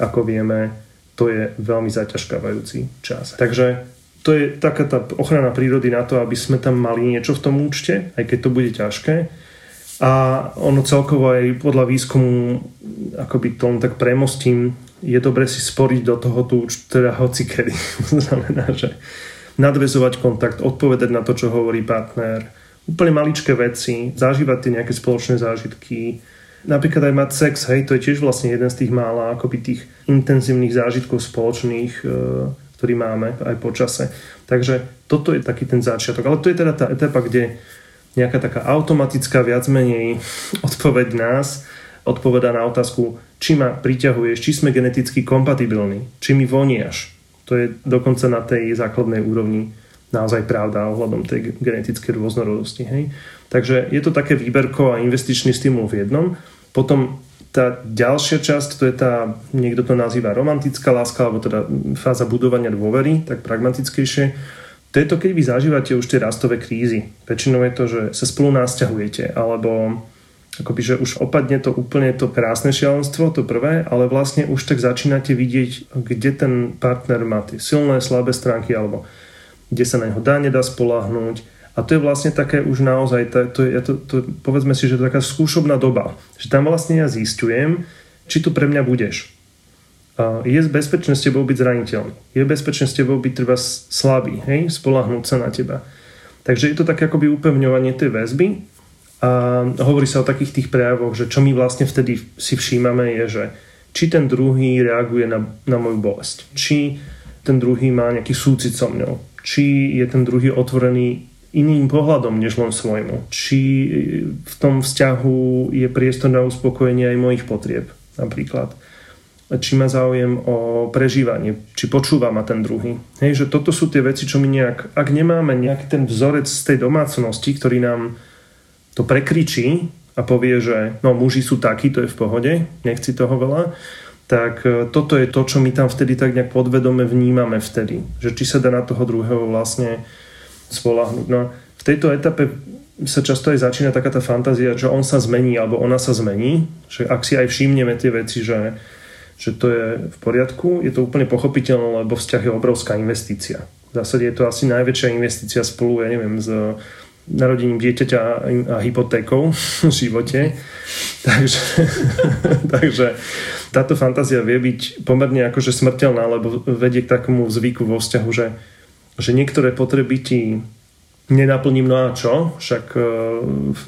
ako vieme, to je veľmi zaťažkávajúci čas. Takže to je taká tá ochrana prírody na to, aby sme tam mali niečo v tom účte, aj keď to bude ťažké. A ono celkovo aj podľa výskumu, akoby tom tak premostím, je dobre si sporiť do toho tú účtu, teda hoci kedy. znamená, že nadvezovať kontakt, odpovedať na to, čo hovorí partner, úplne maličké veci, zažívať tie nejaké spoločné zážitky, napríklad aj mať sex, hej, to je tiež vlastne jeden z tých mála akoby tých intenzívnych zážitkov spoločných, e, ktorý máme aj po čase. Takže toto je taký ten začiatok. Ale to je teda tá etapa, kde nejaká taká automatická viac menej odpoveď nás odpoveda na otázku, či ma priťahuješ, či sme geneticky kompatibilní, či mi voniaš, to je dokonca na tej základnej úrovni naozaj pravda ohľadom tej genetickej rôznorodosti. Hej? Takže je to také výberko a investičný stimul v jednom. Potom tá ďalšia časť, to je tá, niekto to nazýva romantická láska, alebo teda fáza budovania dôvery, tak pragmatickejšie. To je to, keď vy zažívate už tie rastové krízy. Väčšinou je to, že sa spolu nasťahujete, alebo akoby, že už opadne to úplne to krásne šialenstvo, to prvé, ale vlastne už tak začínate vidieť, kde ten partner má tie silné, slabé stránky, alebo kde sa na neho dá, nedá spolahnúť. A to je vlastne také už naozaj, to, je, to, to, povedzme si, že to je taká skúšobná doba. Že tam vlastne ja zistujem, či tu pre mňa budeš. Je bezpečné s tebou byť zraniteľný. Je bezpečné s tebou byť treba slabý, hej? spolahnúť sa na teba. Takže je to také akoby upevňovanie tej väzby a hovorí sa o takých tých prejavoch, že čo my vlastne vtedy si všímame je, že či ten druhý reaguje na, na moju bolesť, či ten druhý má nejaký súcit so mňou, či je ten druhý otvorený iným pohľadom než len svojmu, či v tom vzťahu je priestor na uspokojenie aj mojich potrieb napríklad. Či má záujem o prežívanie, či počúva ma ten druhý. Hej, že toto sú tie veci, čo my nejak, ak nemáme nejaký ten vzorec z tej domácnosti, ktorý nám to prekričí a povie, že no muži sú takí, to je v pohode, nechci toho veľa, tak e, toto je to, čo my tam vtedy tak nejak podvedome vnímame vtedy. Že či sa dá na toho druhého vlastne spolahnuť. No v tejto etape sa často aj začína taká tá fantázia, že on sa zmení alebo ona sa zmení. Že ak si aj všimneme tie veci, že, že to je v poriadku, je to úplne pochopiteľné, lebo vzťah je obrovská investícia. V zásade je to asi najväčšia investícia spolu, ja neviem, s narodením dieťaťa a hypotékou v živote. Takže, takže táto fantázia vie byť pomerne akože smrteľná, lebo vedie k takomu zvyku vo vzťahu, že, že niektoré potreby ti nenaplním, no a čo? Však e,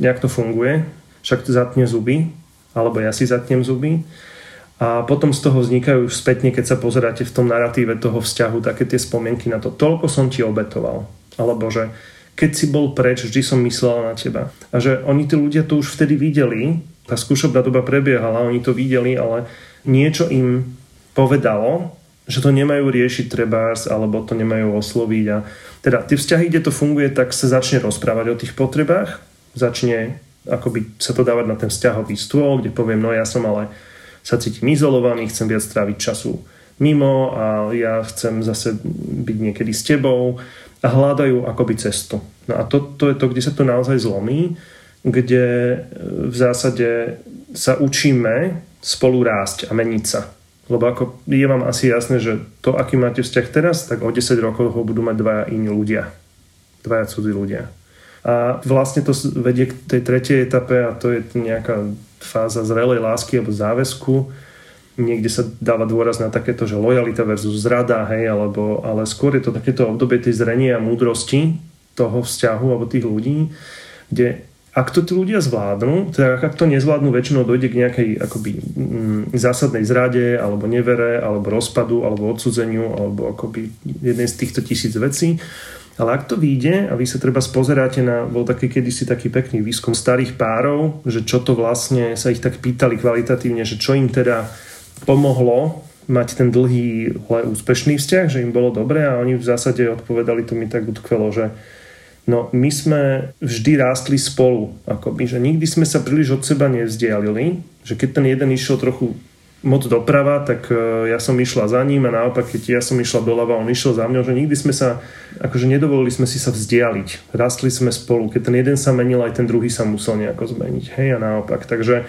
nejak to funguje, však zatne zuby, alebo ja si zatnem zuby. A potom z toho vznikajú spätne, keď sa pozeráte v tom narratíve toho vzťahu, také tie spomienky na to, toľko som ti obetoval. Alebo že keď si bol preč, vždy som myslela na teba. A že oni tí ľudia to už vtedy videli, tá skúšobná doba prebiehala, oni to videli, ale niečo im povedalo, že to nemajú riešiť trebárs, alebo to nemajú osloviť. A teda tie vzťahy, kde to funguje, tak sa začne rozprávať o tých potrebách, začne akoby sa to dávať na ten vzťahový stôl, kde poviem, no ja som ale sa cítim izolovaný, chcem viac stráviť času mimo a ja chcem zase byť niekedy s tebou a hľadajú akoby cestu. No a to, to je to, kde sa to naozaj zlomí, kde e, v zásade sa učíme spolu rásť a meniť sa. Lebo ako je vám asi jasné, že to, aký máte vzťah teraz, tak o 10 rokov ho budú mať dvaja iní ľudia. Dvaja cudzí ľudia. A vlastne to vedie k tej tretej etape a to je nejaká fáza zrelej lásky alebo záväzku, niekde sa dáva dôraz na takéto, že lojalita versus zrada, hej, alebo, ale skôr je to takéto obdobie tej zrenia a múdrosti toho vzťahu alebo tých ľudí, kde ak to tí ľudia zvládnu, teda ak to nezvládnu, väčšinou dojde k nejakej akoby mm, zásadnej zrade, alebo nevere, alebo rozpadu, alebo odsudzeniu, alebo akoby jednej z týchto tisíc vecí. Ale ak to vyjde a vy sa treba spozeráte na, bol taký kedysi taký pekný výskum starých párov, že čo to vlastne sa ich tak pýtali kvalitatívne, že čo im teda pomohlo mať ten dlhý, ale úspešný vzťah, že im bolo dobre a oni v zásade odpovedali to mi tak utkvelo, že no my sme vždy rástli spolu, akoby, že nikdy sme sa príliš od seba nevzdialili, že keď ten jeden išiel trochu moc doprava, tak e, ja som išla za ním a naopak, keď ja som išla doľava, on išiel za mňou, že nikdy sme sa, akože nedovolili sme si sa vzdialiť. Rastli sme spolu. Keď ten jeden sa menil, aj ten druhý sa musel nejako zmeniť. Hej a naopak. Takže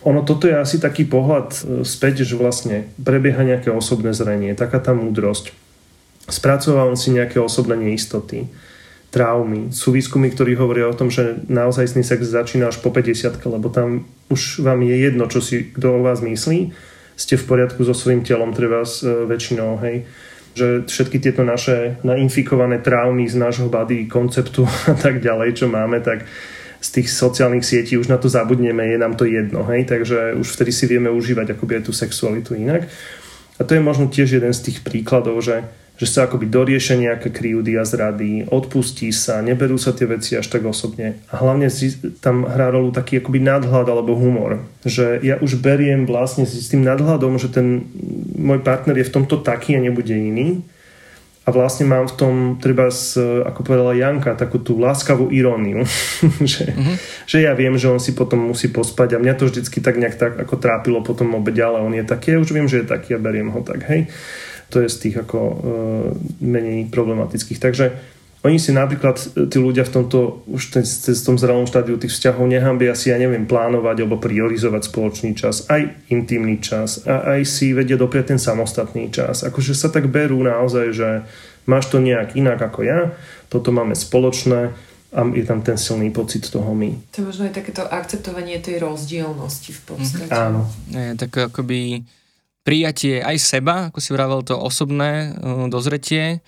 ono toto je asi taký pohľad e, späť, že vlastne prebieha nejaké osobné zrenie, taká tá múdrosť. Spracovávam si nejaké osobné neistoty, traumy. Sú výskumy, ktorí hovoria o tom, že naozajstný sex začína až po 50 lebo tam už vám je jedno, čo si kto o vás myslí. Ste v poriadku so svojím telom, treba s e, väčšinou, hej že všetky tieto naše nainfikované traumy z nášho body konceptu a tak ďalej, čo máme, tak z tých sociálnych sietí už na to zabudneme, je nám to jedno, hej, takže už vtedy si vieme užívať akoby aj tú sexualitu inak. A to je možno tiež jeden z tých príkladov, že, že sa akoby doriešia nejaké kryjúdy a zrady, odpustí sa, neberú sa tie veci až tak osobne. A hlavne tam hrá rolu taký akoby nadhľad alebo humor. Že ja už beriem vlastne s tým nadhľadom, že ten môj partner je v tomto taký a nebude iný a vlastne mám v tom, treba, ako povedala Janka, takú tú láskavú iróniu, že, mm-hmm. že ja viem, že on si potom musí pospať a mňa to vždycky tak nejak tak ako trápilo potom obede, ale on je taký, ja už viem, že je taký a beriem ho tak, hej. To je z tých ako uh, menej problematických. Takže Oni si napríklad, tí ľudia v tomto, už ten, v tom zrelom štádiu tých vzťahov nehambia si, ja neviem, plánovať alebo priorizovať spoločný čas, aj intimný čas a aj si vedia dopriať ten samostatný čas. Akože sa tak berú naozaj, že máš to nejak inak ako ja, toto máme spoločné a je tam ten silný pocit toho my. To je možno aj takéto akceptovanie tej rozdielnosti v podstate. Mm-hmm. Áno. Je, tak akoby prijatie aj seba, ako si vravel, to osobné uh, dozretie,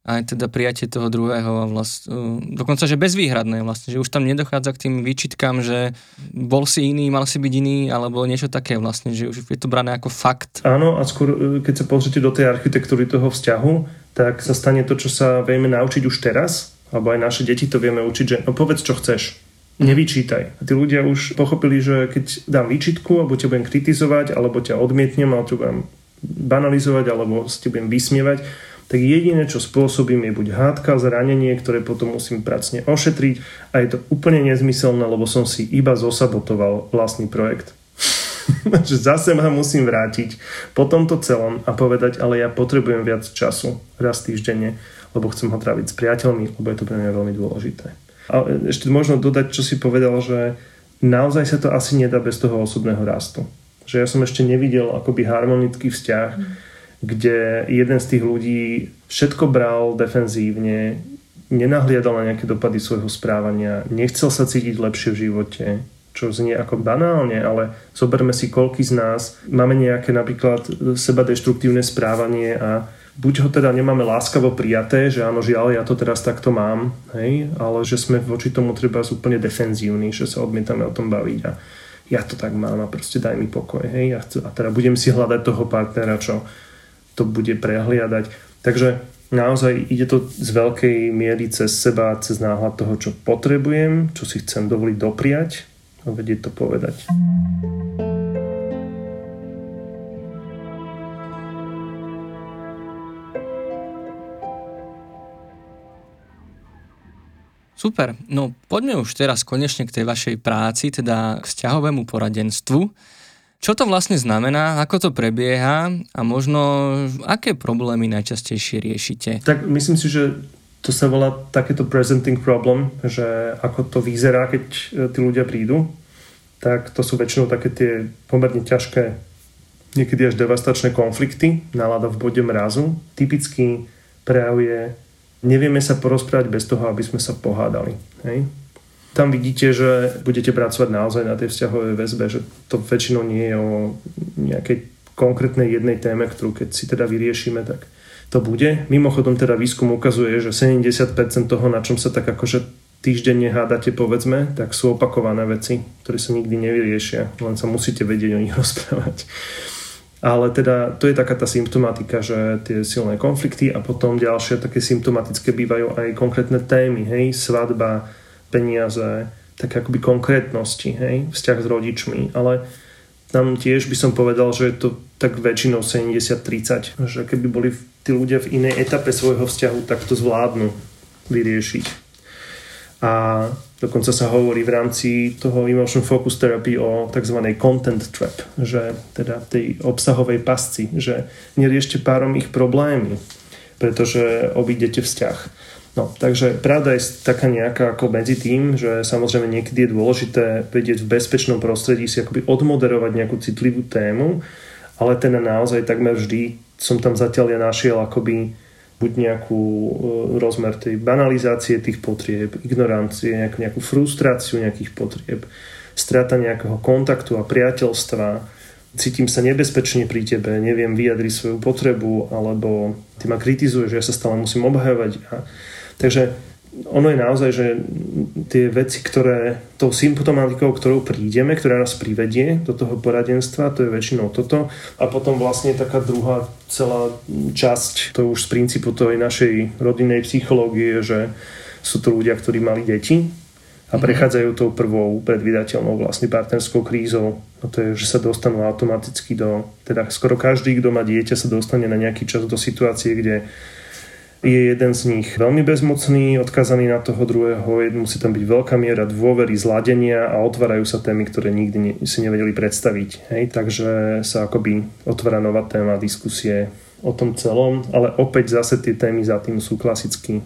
aj teda prijatie toho druhého a vlast, uh, dokonca, že bezvýhradné vlastne, že už tam nedochádza k tým výčitkám, že bol si iný, mal si byť iný, alebo niečo také vlastne, že už je to brané ako fakt. Áno a skôr, uh, keď sa pozrite do tej architektúry toho vzťahu, tak sa stane to, čo sa vieme naučiť už teraz, alebo aj naše deti to vieme učiť, že no povedz, čo chceš. Nevyčítaj. A tí ľudia už pochopili, že keď dám výčitku, alebo ťa budem kritizovať, alebo ťa odmietnem, alebo ťa budem banalizovať, alebo si budem vysmievať, tak jediné, čo spôsobím, je buď hádka, zranenie, ktoré potom musím pracne ošetriť a je to úplne nezmyselné, lebo som si iba zosabotoval vlastný projekt. že zase ma musím vrátiť po tomto celom a povedať, ale ja potrebujem viac času raz týždenne, lebo chcem ho tráviť s priateľmi, lebo je to pre mňa veľmi dôležité. A ešte možno dodať, čo si povedal, že naozaj sa to asi nedá bez toho osobného rastu. Že ja som ešte nevidel akoby harmonický vzťah, mm kde jeden z tých ľudí všetko bral defenzívne, nenahliadal na nejaké dopady svojho správania, nechcel sa cítiť lepšie v živote, čo znie ako banálne, ale zoberme si, koľky z nás máme nejaké napríklad seba deštruktívne správanie a buď ho teda nemáme láskavo prijaté, že áno, žiaľ, ja to teraz takto mám, hej, ale že sme voči tomu treba úplne defenzívni, že sa odmietame o tom baviť a ja to tak mám a proste daj mi pokoj, hej, a, a teda budem si hľadať toho partnera, čo to bude prehliadať. Takže naozaj ide to z veľkej miery cez seba, cez náhľad toho, čo potrebujem, čo si chcem dovoliť dopriať a vedieť to povedať. Super, no poďme už teraz konečne k tej vašej práci, teda k vzťahovému poradenstvu. Čo to vlastne znamená, ako to prebieha a možno aké problémy najčastejšie riešite? Tak myslím si, že to sa volá takéto presenting problem, že ako to vyzerá, keď e, tí ľudia prídu, tak to sú väčšinou také tie pomerne ťažké, niekedy až devastačné konflikty, nálada v bode mrazu. Typický prejav je, nevieme sa porozprávať bez toho, aby sme sa pohádali. Hej? Tam vidíte, že budete pracovať naozaj na tej vzťahovej väzbe, že to väčšinou nie je o nejakej konkrétnej jednej téme, ktorú keď si teda vyriešime, tak to bude. Mimochodom teda výskum ukazuje, že 70% toho, na čom sa tak akože týždenne hádate, povedzme, tak sú opakované veci, ktoré sa nikdy nevyriešia, len sa musíte vedieť o nich rozprávať. Ale teda to je taká tá symptomatika, že tie silné konflikty a potom ďalšie také symptomatické bývajú aj konkrétne témy, hej, svadba, peniaze, také akoby konkrétnosti, hej, vzťah s rodičmi, ale tam tiež by som povedal, že je to tak väčšinou 70-30, že keby boli tí ľudia v inej etape svojho vzťahu, tak to zvládnu vyriešiť. A dokonca sa hovorí v rámci toho Emotion Focus Therapy o tzv. content trap, že teda tej obsahovej pasci, že neriešte párom ich problémy, pretože obídete vzťah. No, takže pravda je taká nejaká ako medzi tým, že samozrejme niekedy je dôležité vedieť v bezpečnom prostredí si akoby odmoderovať nejakú citlivú tému, ale ten naozaj takmer vždy som tam zatiaľ ja našiel akoby buď nejakú e, rozmer tej banalizácie tých potrieb, ignorancie, nejakú, nejakú frustráciu nejakých potrieb, strata nejakého kontaktu a priateľstva, cítim sa nebezpečne pri tebe, neviem vyjadriť svoju potrebu, alebo ty ma kritizuješ, ja sa stále musím obhajovať a Takže ono je naozaj, že tie veci, ktoré tou symptomatikou, ktorou prídeme, ktorá nás privedie do toho poradenstva, to je väčšinou toto. A potom vlastne taká druhá celá časť, to už z princípu tej našej rodinnej psychológie, že sú to ľudia, ktorí mali deti a mhm. prechádzajú tou prvou predvydateľnou vlastne partnerskou krízou. No to je, že sa dostanú automaticky do, teda skoro každý, kto má dieťa, sa dostane na nejaký čas do situácie, kde je jeden z nich veľmi bezmocný, odkazaný na toho druhého, musí tam byť veľká miera dôvery, zladenia a otvárajú sa témy, ktoré nikdy ne, si nevedeli predstaviť. Hej? Takže sa akoby otvára nová téma diskusie o tom celom, ale opäť zase tie témy za tým sú klasicky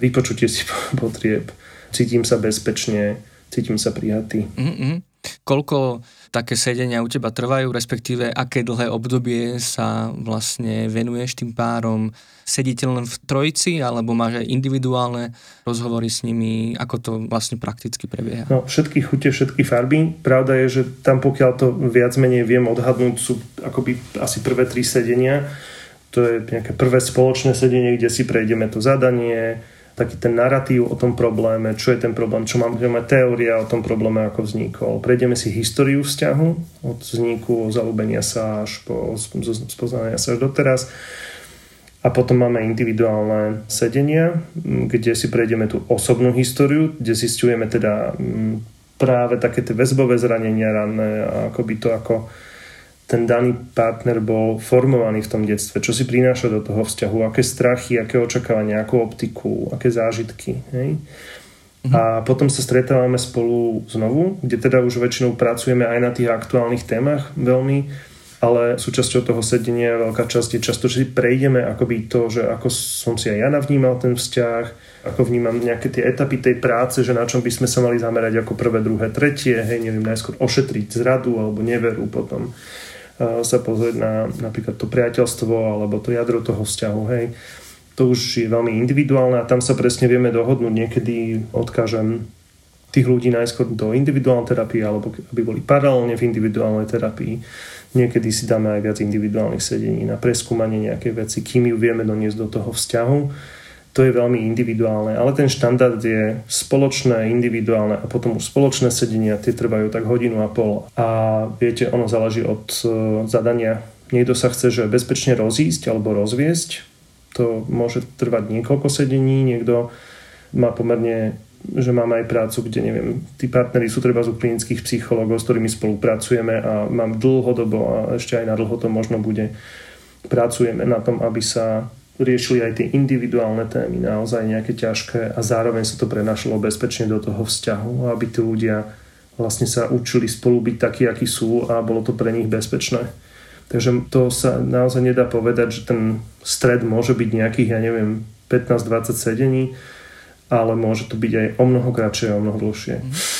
vypočutie si potrieb, cítim sa bezpečne, cítim sa prijatý. Mm-hmm. Koľko také sedenia u teba trvajú, respektíve aké dlhé obdobie sa vlastne venuješ tým párom? Sedíte len v trojici, alebo máš aj individuálne rozhovory s nimi? Ako to vlastne prakticky prebieha? No, všetky chute, všetky farby. Pravda je, že tam pokiaľ to viac menej viem odhadnúť, sú akoby asi prvé tri sedenia. To je nejaké prvé spoločné sedenie, kde si prejdeme to zadanie, taký ten narratív o tom probléme, čo je ten problém, čo máme, máme teória o tom probléme, ako vznikol. Prejdeme si históriu vzťahu od vzniku, zalúbenia sa až po spoznania sa až doteraz. A potom máme individuálne sedenia, kde si prejdeme tú osobnú históriu, kde zistujeme teda práve také tie väzbové zranenia ranné a akoby to, ako ten daný partner bol formovaný v tom detstve, čo si prináša do toho vzťahu, aké strachy, aké očakávania, akú optiku, aké zážitky. Hej? Mhm. A potom sa stretávame spolu znovu, kde teda už väčšinou pracujeme aj na tých aktuálnych témach veľmi, ale súčasťou toho sedenia veľká časť je často, že si prejdeme akoby to, že ako som si aj ja navnímal ten vzťah, ako vnímam nejaké tie etapy tej práce, že na čom by sme sa mali zamerať ako prvé, druhé, tretie, hej, neviem, najskôr ošetriť zradu alebo neveru potom sa pozrieť na napríklad to priateľstvo alebo to jadro toho vzťahu, hej. To už je veľmi individuálne a tam sa presne vieme dohodnúť. Niekedy odkážem tých ľudí najskôr do individuálnej terapie alebo aby boli paralelne v individuálnej terapii. Niekedy si dáme aj viac individuálnych sedení na preskúmanie nejakej veci, kým ju vieme doniesť do toho vzťahu to je veľmi individuálne, ale ten štandard je spoločné, individuálne a potom už spoločné sedenia, tie trvajú tak hodinu a pol. A viete, ono záleží od e, zadania. Niekto sa chce, že bezpečne rozísť alebo rozviesť, to môže trvať niekoľko sedení, niekto má pomerne že máme aj prácu, kde neviem, tí partneri sú treba z klinických psychológov, s ktorými spolupracujeme a mám dlhodobo a ešte aj na dlho to možno bude pracujeme na tom, aby sa riešili aj tie individuálne témy, naozaj nejaké ťažké a zároveň sa to prenašlo bezpečne do toho vzťahu, aby tí ľudia vlastne sa učili spolu byť takí, akí sú a bolo to pre nich bezpečné. Takže to sa naozaj nedá povedať, že ten stred môže byť nejakých, ja neviem, 15-20 sedení, ale môže to byť aj o mnoho kratšie a o mnoho dlhšie. Mm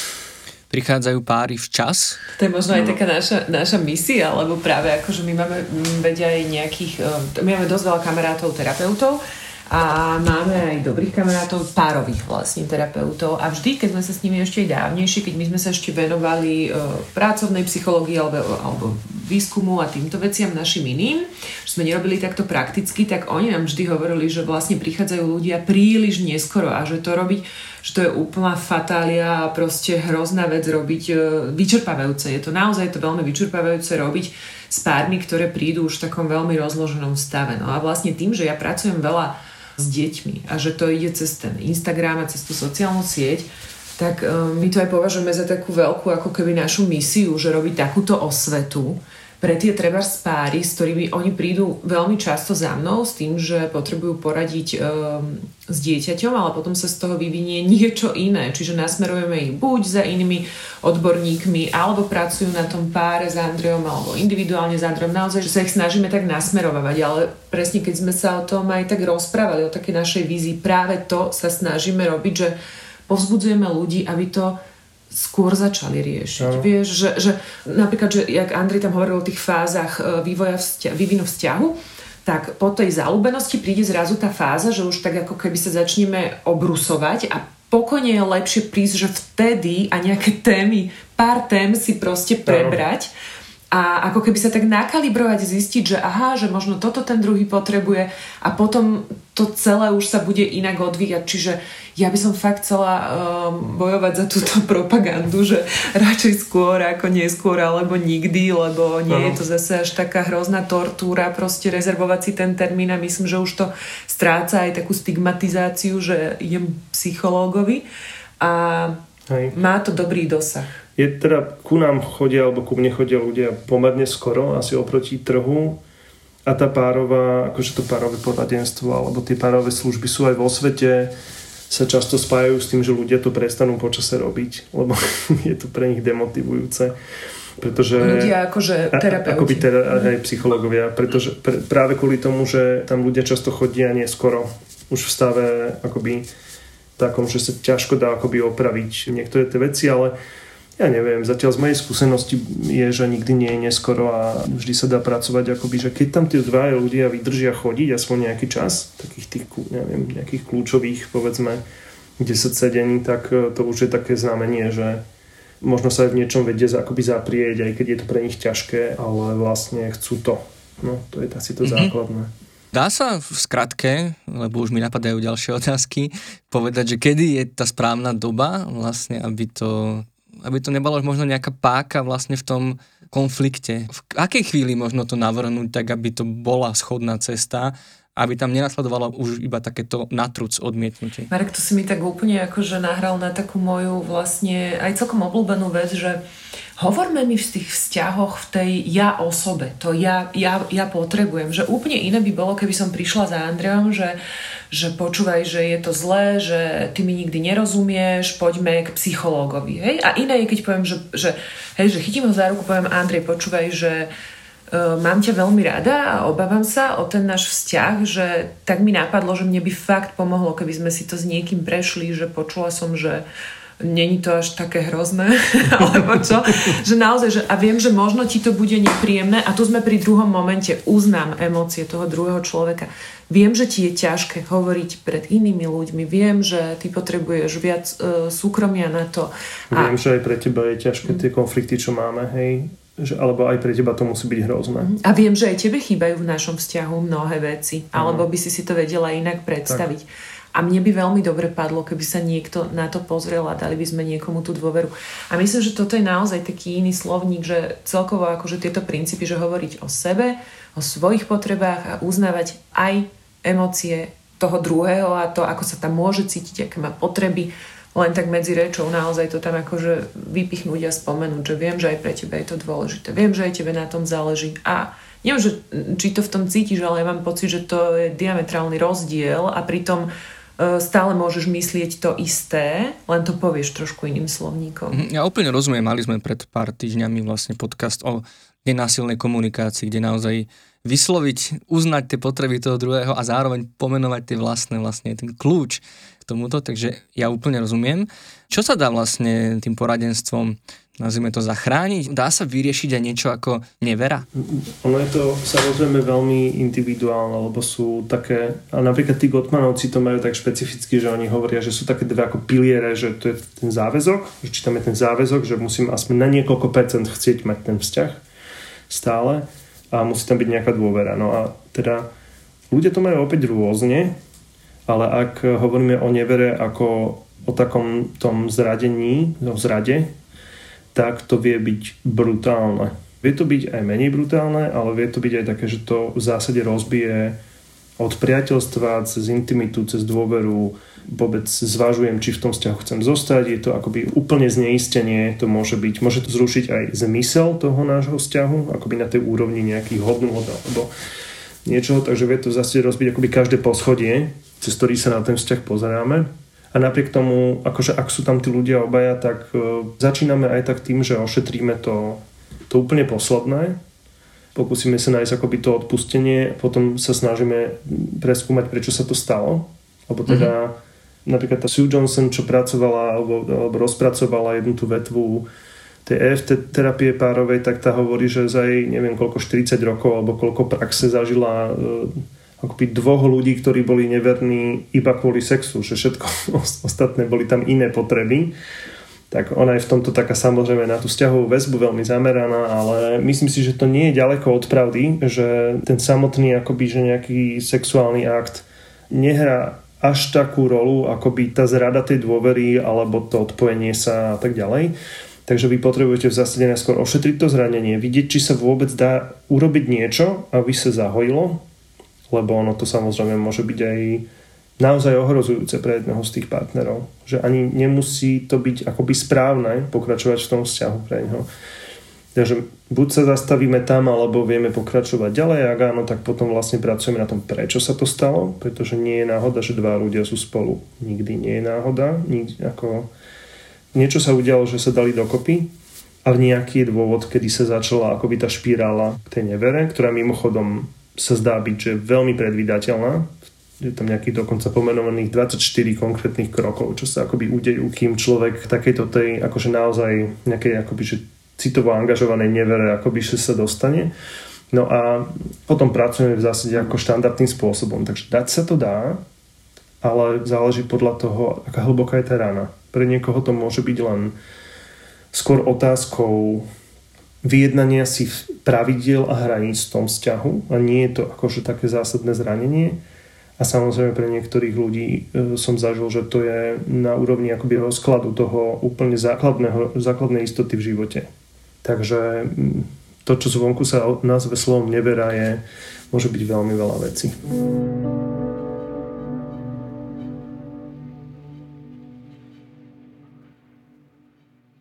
prichádzajú páry včas. To je možno aj no. taká naša, naša misia, lebo práve akože my máme vedia aj nejakých, eh, my máme dosť veľa kamarátov, terapeutov a máme aj dobrých kamarátov, párových vlastne terapeutov a vždy, keď sme sa s nimi ešte aj dávnejšie, keď my sme sa ešte venovali uh, pracovnej psychológii alebo, alebo výskumu a týmto veciam našim iným, že sme nerobili takto prakticky, tak oni nám vždy hovorili, že vlastne prichádzajú ľudia príliš neskoro a že to robiť že to je úplná fatália a proste hrozná vec robiť uh, vyčerpávajúce. Je to naozaj to veľmi vyčerpávajúce robiť s pármi, ktoré prídu už v takom veľmi rozloženom stave. No a vlastne tým, že ja pracujem veľa s deťmi a že to ide cez ten Instagram a cez tú sociálnu sieť, tak um, my to aj považujeme za takú veľkú ako keby našu misiu, že robiť takúto osvetu pre tie treba spáry, s ktorými oni prídu veľmi často za mnou s tým, že potrebujú poradiť um, s dieťaťom, ale potom sa z toho vyvinie niečo iné. Čiže nasmerujeme ich buď za inými odborníkmi, alebo pracujú na tom páre s Andreom, alebo individuálne s Andreom. Naozaj, že sa ich snažíme tak nasmerovať, ale presne keď sme sa o tom aj tak rozprávali, o takej našej vízii, práve to sa snažíme robiť, že povzbudzujeme ľudí, aby to skôr začali riešiť. No. Vieš, že, že napríklad, že jak Andrej tam hovoril o tých fázach e, vývoja vzťa- vývinu vzťahu, tak po tej zalúbenosti príde zrazu tá fáza, že už tak ako keby sa začneme obrusovať a pokojne je lepšie prísť, že vtedy a nejaké témy, pár tém si proste prebrať. No a ako keby sa tak nakalibrovať, zistiť, že aha, že možno toto ten druhý potrebuje a potom to celé už sa bude inak odvíjať. Čiže ja by som fakt chcela um, bojovať za túto propagandu, že radšej skôr ako neskôr alebo nikdy, lebo nie je to zase až taká hrozná tortúra proste rezervovať si ten termín a myslím, že už to stráca aj takú stigmatizáciu, že idem psychológovi a Hej. má to dobrý dosah. Je teda, ku nám chodia, alebo ku mne chodia ľudia pomerne skoro, asi oproti trhu. A tá párová, akože to párové poradenstvo, alebo tie párové služby sú aj vo svete, sa často spájajú s tým, že ľudia to prestanú počase robiť, lebo je to pre nich demotivujúce. Pretože, ľudia akože terapeuti. Akoby tera, aj psychológovia, pretože pr- práve kvôli tomu, že tam ľudia často chodia neskoro, už v stave akoby takom, že sa ťažko dá akoby opraviť niektoré tie veci, ale ja neviem, zatiaľ z mojej skúsenosti je, že nikdy nie je neskoro a vždy sa dá pracovať akoby, že keď tam tie dva ľudia vydržia chodiť aspoň nejaký čas, takých tých, neviem, nejakých kľúčových, povedzme, 10 sedení, tak e, to už je také znamenie, že možno sa v niečom vedia akoby zaprieť, aj keď je to pre nich ťažké, ale vlastne chcú to. No, to je asi to mm-hmm. základné. Dá sa v skratke, lebo už mi napadajú ďalšie otázky, povedať, že kedy je tá správna doba, vlastne, aby to aby to nebola možno nejaká páka vlastne v tom konflikte. V akej chvíli možno to navrhnúť tak, aby to bola schodná cesta, aby tam nenasledovalo už iba takéto natruc odmietnutie. Marek, to si mi tak úplne akože nahral na takú moju vlastne aj celkom obľúbenú vec, že hovorme mi v tých vzťahoch v tej ja osobe, to ja, ja, ja potrebujem, že úplne iné by bolo, keby som prišla za Andreom, že že počúvaj, že je to zlé, že ty mi nikdy nerozumieš, poďme k psychológovi. Hej? A iné je, keď poviem, že, že, hej, že chytím ho za ruku, poviem, Andrej, počúvaj, že mám ťa veľmi rada a obávam sa o ten náš vzťah, že tak mi napadlo, že mne by fakt pomohlo, keby sme si to s niekým prešli, že počula som, že není to až také hrozné, alebo čo, že naozaj, že, a viem, že možno ti to bude nepríjemné a tu sme pri druhom momente, uznám emócie toho druhého človeka. Viem, že ti je ťažké hovoriť pred inými ľuďmi, viem, že ty potrebuješ viac uh, súkromia na to. A... Viem, že aj pre teba je ťažké tie konflikty, čo máme, hej, že, alebo aj pre teba to musí byť hrozné. A viem, že aj tebe chýbajú v našom vzťahu mnohé veci, alebo by si si to vedela inak predstaviť. Tak. A mne by veľmi dobre padlo, keby sa niekto na to pozrel a dali by sme niekomu tú dôveru. A myslím, že toto je naozaj taký iný slovník, že celkovo akože tieto princípy, že hovoriť o sebe, o svojich potrebách a uznávať aj emócie toho druhého a to, ako sa tam môže cítiť, aké má potreby, len tak medzi rečou naozaj to tam akože vypichnúť a spomenúť, že viem, že aj pre teba je to dôležité, viem, že aj tebe na tom záleží a neviem, že, či to v tom cítiš, ale ja mám pocit, že to je diametrálny rozdiel a pritom E, stále môžeš myslieť to isté, len to povieš trošku iným slovníkom. Mhm, ja úplne rozumiem, mali sme pred pár týždňami vlastne podcast o nenásilnej komunikácii, kde naozaj vysloviť, uznať tie potreby toho druhého a zároveň pomenovať tie vlastné, vlastne ten kľúč tomuto, takže ja úplne rozumiem. Čo sa dá vlastne tým poradenstvom nazvime to zachrániť? Dá sa vyriešiť aj niečo ako nevera? Ono je to samozrejme veľmi individuálne, lebo sú také, a napríklad tí Gottmanovci to majú tak špecificky, že oni hovoria, že sú také dve ako piliere, že to je ten záväzok, že či tam je ten záväzok, že musím aspoň na niekoľko percent chcieť mať ten vzťah stále a musí tam byť nejaká dôvera. No a teda ľudia to majú opäť rôzne, ale ak hovoríme o nevere ako o takom tom zradení, o zrade, tak to vie byť brutálne. Vie to byť aj menej brutálne, ale vie to byť aj také, že to v zásade rozbije od priateľstva cez intimitu, cez dôveru, vôbec zvažujem, či v tom vzťahu chcem zostať, je to akoby úplne zneistenie, to môže byť, môže to zrušiť aj zmysel toho nášho vzťahu, akoby na tej úrovni nejakých hodnôt alebo niečoho, takže vie to zase rozbiť akoby každé poschodie, cez ktorý sa na ten vzťah pozeráme a napriek tomu, akože ak sú tam tí ľudia obaja, tak uh, začíname aj tak tým, že ošetríme to, to úplne posledné. Pokúsime sa nájsť akoby to odpustenie, potom sa snažíme preskúmať, prečo sa to stalo. Lebo teda mm-hmm. napríklad tá Sue Johnson, čo pracovala alebo, alebo rozpracovala jednu tú vetvu tej EFT terapie párovej, tak tá hovorí, že za jej neviem koľko 40 rokov alebo koľko praxe zažila uh, akoby dvoch ľudí, ktorí boli neverní iba kvôli sexu, že všetko ostatné boli tam iné potreby. Tak ona je v tomto taká samozrejme na tú vzťahovú väzbu veľmi zameraná, ale myslím si, že to nie je ďaleko od pravdy, že ten samotný akoby, že nejaký sexuálny akt nehrá až takú rolu, akoby tá zrada tej dôvery alebo to odpojenie sa a tak ďalej. Takže vy potrebujete v zásade najskôr ošetriť to zranenie, vidieť, či sa vôbec dá urobiť niečo, aby sa zahojilo lebo ono to samozrejme môže byť aj naozaj ohrozujúce pre jedného z tých partnerov. Že ani nemusí to byť akoby správne pokračovať v tom vzťahu pre neho. Takže buď sa zastavíme tam, alebo vieme pokračovať ďalej, ak áno, tak potom vlastne pracujeme na tom, prečo sa to stalo, pretože nie je náhoda, že dva ľudia sú spolu. Nikdy nie je náhoda. Nikdy, ako... Niečo sa udialo, že sa dali dokopy, ale nejaký je dôvod, kedy sa začala akoby tá špirála k tej nevere, ktorá mimochodom sa zdá byť, že veľmi predvydateľná je tam nejakých dokonca pomenovaných 24 konkrétnych krokov, čo sa akoby udejú, kým človek takejto tej akože naozaj nejakej akoby, že citovo angažovanej nevere akoby sa dostane. No a potom pracujeme v zásade ako štandardným spôsobom. Takže dať sa to dá, ale záleží podľa toho, aká hlboká je tá rana. Pre niekoho to môže byť len skôr otázkou vyjednania si pravidiel a hraníc v tom vzťahu a nie je to akože také zásadné zranenie a samozrejme pre niektorých ľudí e, som zažil, že to je na úrovni akoby rozkladu toho úplne základného, základnej istoty v živote. Takže to, čo zvonku sa nazve slovom nevera, je, môže byť veľmi veľa vecí.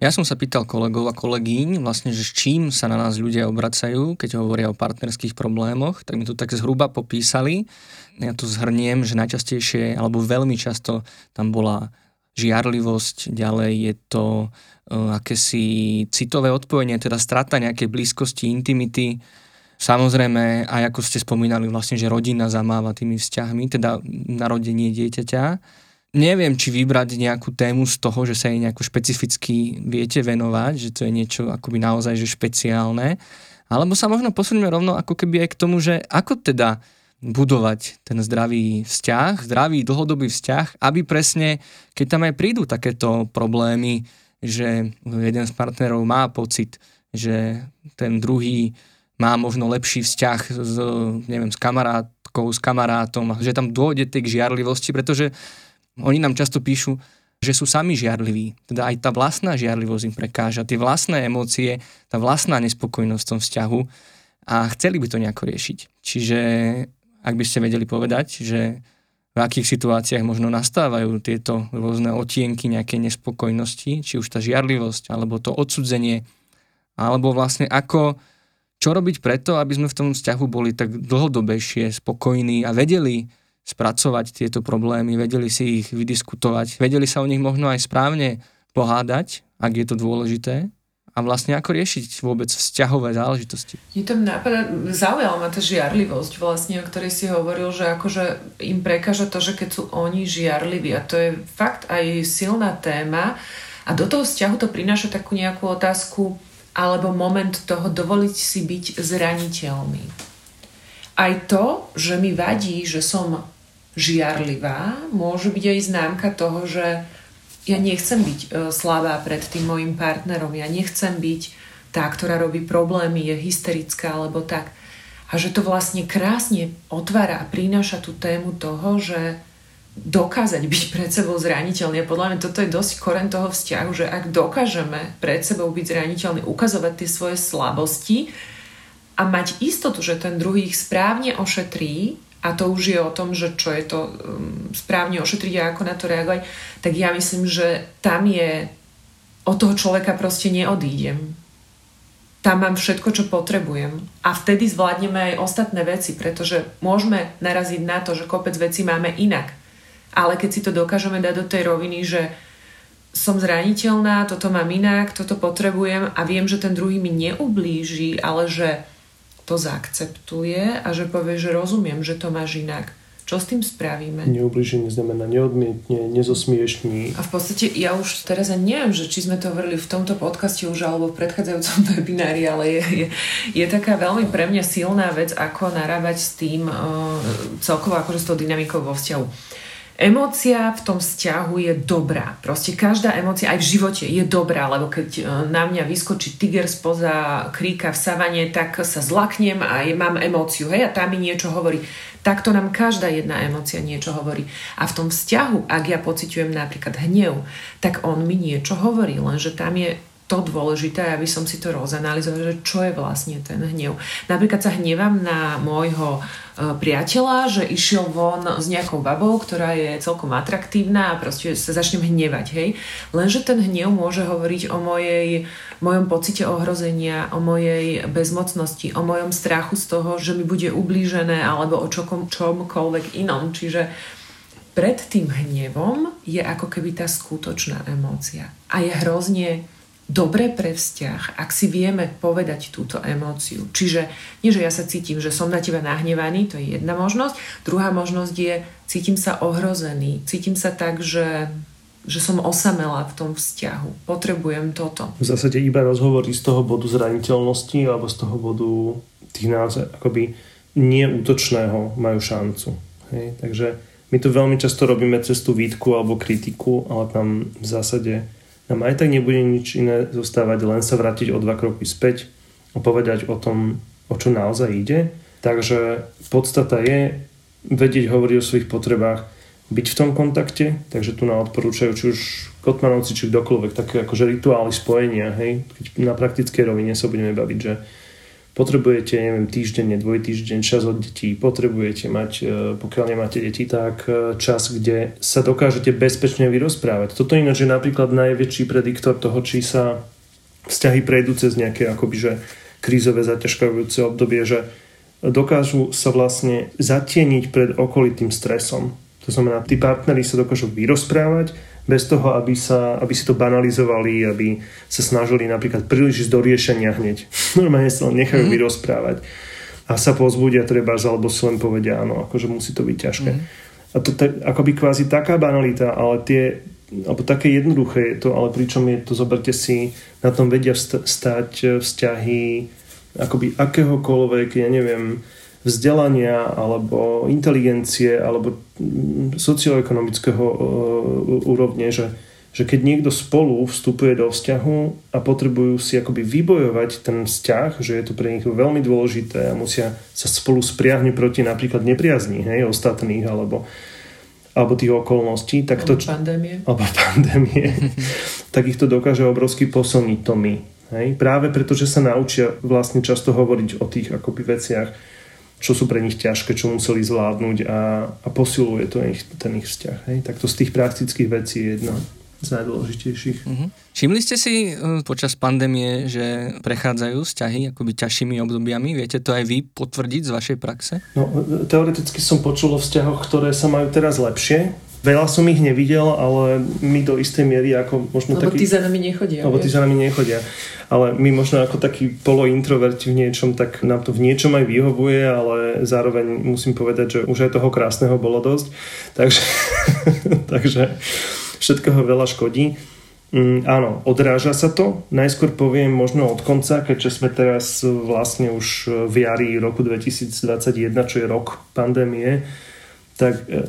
Ja som sa pýtal kolegov a kolegyň, vlastne, že s čím sa na nás ľudia obracajú, keď hovoria o partnerských problémoch, tak mi to tak zhruba popísali. Ja to zhrniem, že najčastejšie, alebo veľmi často tam bola žiarlivosť, ďalej je to uh, akési citové odpojenie, teda strata nejakej blízkosti, intimity, Samozrejme, aj ako ste spomínali, vlastne, že rodina zamáva tými vzťahmi, teda narodenie dieťaťa neviem, či vybrať nejakú tému z toho, že sa jej nejako špecificky viete venovať, že to je niečo akoby naozaj že špeciálne, alebo sa možno posunieme rovno ako keby aj k tomu, že ako teda budovať ten zdravý vzťah, zdravý dlhodobý vzťah, aby presne, keď tam aj prídu takéto problémy, že jeden z partnerov má pocit, že ten druhý má možno lepší vzťah s, neviem, s kamarátkou, s kamarátom, že tam dôjde k žiarlivosti, pretože oni nám často píšu, že sú sami žiarliví. Teda aj tá vlastná žiarlivosť im prekáža, tie vlastné emócie, tá vlastná nespokojnosť v tom vzťahu a chceli by to nejako riešiť. Čiže ak by ste vedeli povedať, že v akých situáciách možno nastávajú tieto rôzne otienky nejakej nespokojnosti, či už tá žiarlivosť, alebo to odsudzenie, alebo vlastne ako, čo robiť preto, aby sme v tom vzťahu boli tak dlhodobejšie spokojní a vedeli spracovať tieto problémy, vedeli si ich vydiskutovať, vedeli sa o nich možno aj správne pohádať, ak je to dôležité, a vlastne ako riešiť vôbec vzťahové záležitosti. Je to napadá, zaujala ma tá žiarlivosť vlastne, o ktorej si hovoril, že akože im prekáža to, že keď sú oni žiarliví a to je fakt aj silná téma a do toho vzťahu to prináša takú nejakú otázku alebo moment toho dovoliť si byť zraniteľný. Aj to, že mi vadí, že som žiarlivá, môže byť aj známka toho, že ja nechcem byť e, slabá pred tým mojim partnerom, ja nechcem byť tá, ktorá robí problémy, je hysterická alebo tak. A že to vlastne krásne otvára a prináša tú tému toho, že dokázať byť pred sebou zraniteľný. A podľa mňa toto je dosť koren toho vzťahu, že ak dokážeme pred sebou byť zraniteľný, ukazovať tie svoje slabosti a mať istotu, že ten druhý ich správne ošetrí, a to už je o tom, že čo je to um, správne ošetriť a ako na to reagovať, tak ja myslím, že tam je od toho človeka proste neodídem. Tam mám všetko, čo potrebujem. A vtedy zvládneme aj ostatné veci, pretože môžeme naraziť na to, že kopec vecí máme inak. Ale keď si to dokážeme dať do tej roviny, že som zraniteľná, toto mám inak, toto potrebujem a viem, že ten druhý mi neublíži, ale že to zaakceptuje a že povie, že rozumiem, že to máš inak. Čo s tým spravíme? Neubliženie znamená neodmietne, nezosmiešní. A v podstate ja už teraz ani neviem, že či sme to hovorili v tomto podcaste už alebo v predchádzajúcom webinári, ale je, je, je taká veľmi pre mňa silná vec, ako narábať s tým uh, celkovo akože s tou dynamikou vo vzťahu. Emócia v tom vzťahu je dobrá. Proste každá emócia aj v živote je dobrá, lebo keď e, na mňa vyskočí tiger spoza kríka v savane, tak sa zlaknem a mám emóciu, hej, a tá mi niečo hovorí. Takto nám každá jedna emócia niečo hovorí. A v tom vzťahu, ak ja pociťujem napríklad hnev, tak on mi niečo hovorí, lenže tam je to dôležité, aby som si to rozanalizovala, že čo je vlastne ten hnev. Napríklad sa hnevám na môjho e, priateľa, že išiel von s nejakou babou, ktorá je celkom atraktívna a proste sa začnem hnevať, hej. Lenže ten hnev môže hovoriť o mojej, mojom pocite ohrozenia, o mojej bezmocnosti, o mojom strachu z toho, že mi bude ublížené alebo o čokom, čomkoľvek inom. Čiže pred tým hnevom je ako keby tá skutočná emócia. A je hrozne dobre pre vzťah, ak si vieme povedať túto emóciu. Čiže nie, že ja sa cítim, že som na teba nahnevaný, to je jedna možnosť. Druhá možnosť je, cítim sa ohrozený, cítim sa tak, že že som osamela v tom vzťahu. Potrebujem toto. V zásade iba rozhovory z toho bodu zraniteľnosti alebo z toho bodu tých naozaj akoby neútočného majú šancu. Hej? Takže my to veľmi často robíme cez tú výtku alebo kritiku, ale tam v zásade nám aj tak nebude nič iné zostávať, len sa vrátiť o dva kroky späť a povedať o tom, o čo naozaj ide. Takže podstata je vedieť hovoriť o svojich potrebách, byť v tom kontakte, takže tu nám odporúčajú či už Kotmanovci, či kdokoľvek, také akože rituály spojenia, hej, keď na praktickej rovine sa budeme baviť, že potrebujete, neviem, týždenne, dvojtýždeň čas od detí, potrebujete mať, e, pokiaľ nemáte deti, tak e, čas, kde sa dokážete bezpečne vyrozprávať. Toto ináč je napríklad najväčší prediktor toho, či sa vzťahy prejdú cez nejaké akoby, že krízové zaťažkajúce obdobie, že dokážu sa vlastne zatieniť pred okolitým stresom to znamená, tí partneri sa dokážu vyrozprávať bez toho, aby, sa, aby si to banalizovali, aby sa snažili napríklad príliš do riešenia hneď. Normálne sa len nechajú mm. vyrozprávať a sa pozbudia treba, alebo si len povedia áno, akože musí to byť ťažké. Mm. A to je akoby kvázi taká banalita, ale tie, alebo také jednoduché je to, ale pričom je to, zoberte si, na tom vedia stať vzťahy akoby akéhokoľvek, ja neviem, vzdelania alebo inteligencie alebo mm, socioekonomického e, úrovne, že, že keď niekto spolu vstupuje do vzťahu a potrebujú si akoby vybojovať ten vzťah, že je to pre nich veľmi dôležité a musia sa spolu spriahnuť proti napríklad nepriazní hej, ostatných alebo, alebo tých okolností, tak to, pandémie. Alebo pandémie. tak ich to dokáže obrovsky posilniť to my. Hej? Práve preto, že sa naučia vlastne často hovoriť o tých akoby veciach, čo sú pre nich ťažké, čo museli zvládnuť a, a posiluje to ich, ten ich vzťah. Hej? Tak to z tých praktických vecí je jedna z najdôležitejších. Uh-huh. Všimli ste si uh, počas pandémie, že prechádzajú vzťahy akoby ťažšími obdobiami? Viete to aj vy potvrdiť z vašej praxe? No, teoreticky som počul o vzťahoch, ktoré sa majú teraz lepšie, Veľa som ich nevidel, ale my do istej miery ako možno Lebo taký... tí za nami nechodia. Lebo tí za nami nechodia. Ale my možno ako taký polointroverti v niečom, tak nám to v niečom aj vyhovuje, ale zároveň musím povedať, že už aj toho krásneho bolo dosť. Takže, takže všetkého veľa škodí. Mm, áno, odráža sa to. Najskôr poviem možno od konca, keďže sme teraz vlastne už v jari roku 2021, čo je rok pandémie, tak e,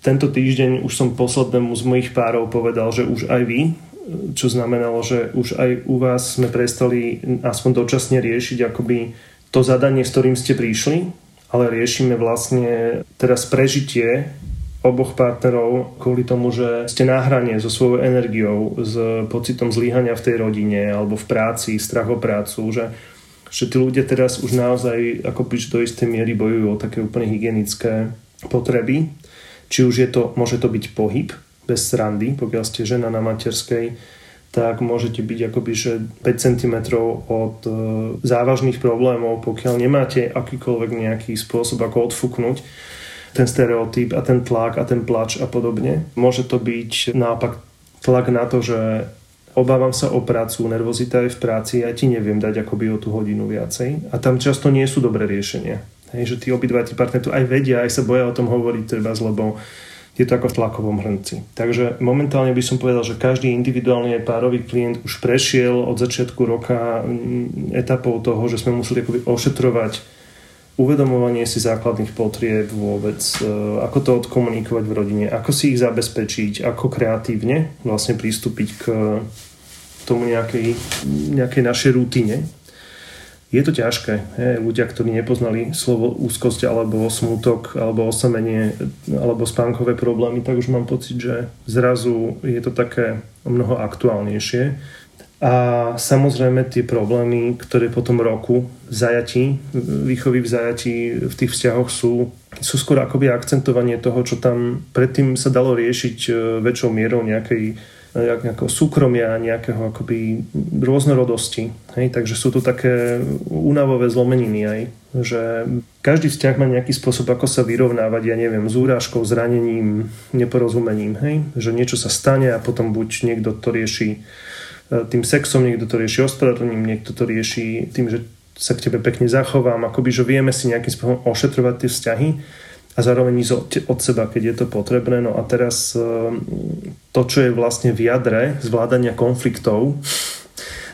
tento týždeň už som poslednému z mojich párov povedal, že už aj vy, čo znamenalo, že už aj u vás sme prestali aspoň dočasne riešiť akoby to zadanie, s ktorým ste prišli, ale riešime vlastne teraz prežitie oboch partnerov kvôli tomu, že ste na hrane so svojou energiou, s pocitom zlíhania v tej rodine alebo v práci, strach o prácu, že, že tí ľudia teraz už naozaj ako do istej miery bojujú o také úplne hygienické potreby. Či už je to, môže to byť pohyb bez srandy, pokiaľ ste žena na materskej, tak môžete byť akoby že 5 cm od e, závažných problémov, pokiaľ nemáte akýkoľvek nejaký spôsob, ako odfúknuť ten stereotyp a ten tlak a ten plač a podobne. Môže to byť naopak tlak na to, že obávam sa o prácu, nervozita je v práci, ja ti neviem dať akoby o tú hodinu viacej. A tam často nie sú dobré riešenia. Hej, že tí obidva tí partneri to aj vedia, aj sa boja o tom hovoriť treba, lebo je to ako v tlakovom hrnci. Takže momentálne by som povedal, že každý individuálny aj párový klient už prešiel od začiatku roka mm, etapou toho, že sme museli akoby ošetrovať uvedomovanie si základných potrieb vôbec, e, ako to odkomunikovať v rodine, ako si ich zabezpečiť, ako kreatívne vlastne pristúpiť k tomu nejakej, nejakej našej rutine, je to ťažké. Je, ľudia, ktorí nepoznali slovo úzkosť alebo smútok alebo osamenie alebo spánkové problémy, tak už mám pocit, že zrazu je to také mnoho aktuálnejšie. A samozrejme tie problémy, ktoré po tom roku v zajatí, výchovy v zajatí v tých vzťahoch sú, sú skôr akoby akcentovanie toho, čo tam predtým sa dalo riešiť e, väčšou mierou nejakej nejakého súkromia, nejakého akoby rôznorodosti. Hej? Takže sú to také únavové zlomeniny aj, že každý vzťah má nejaký spôsob, ako sa vyrovnávať, ja neviem, s úrážkou, zranením, neporozumením. Hej? Že niečo sa stane a potom buď niekto to rieši tým sexom, niekto to rieši ospravedlním, niekto to rieši tým, že sa k tebe pekne zachovám, akoby, že vieme si nejakým spôsobom ošetrovať tie vzťahy a zároveň ísť od seba, keď je to potrebné. No a teraz to, čo je vlastne v jadre zvládania konfliktov,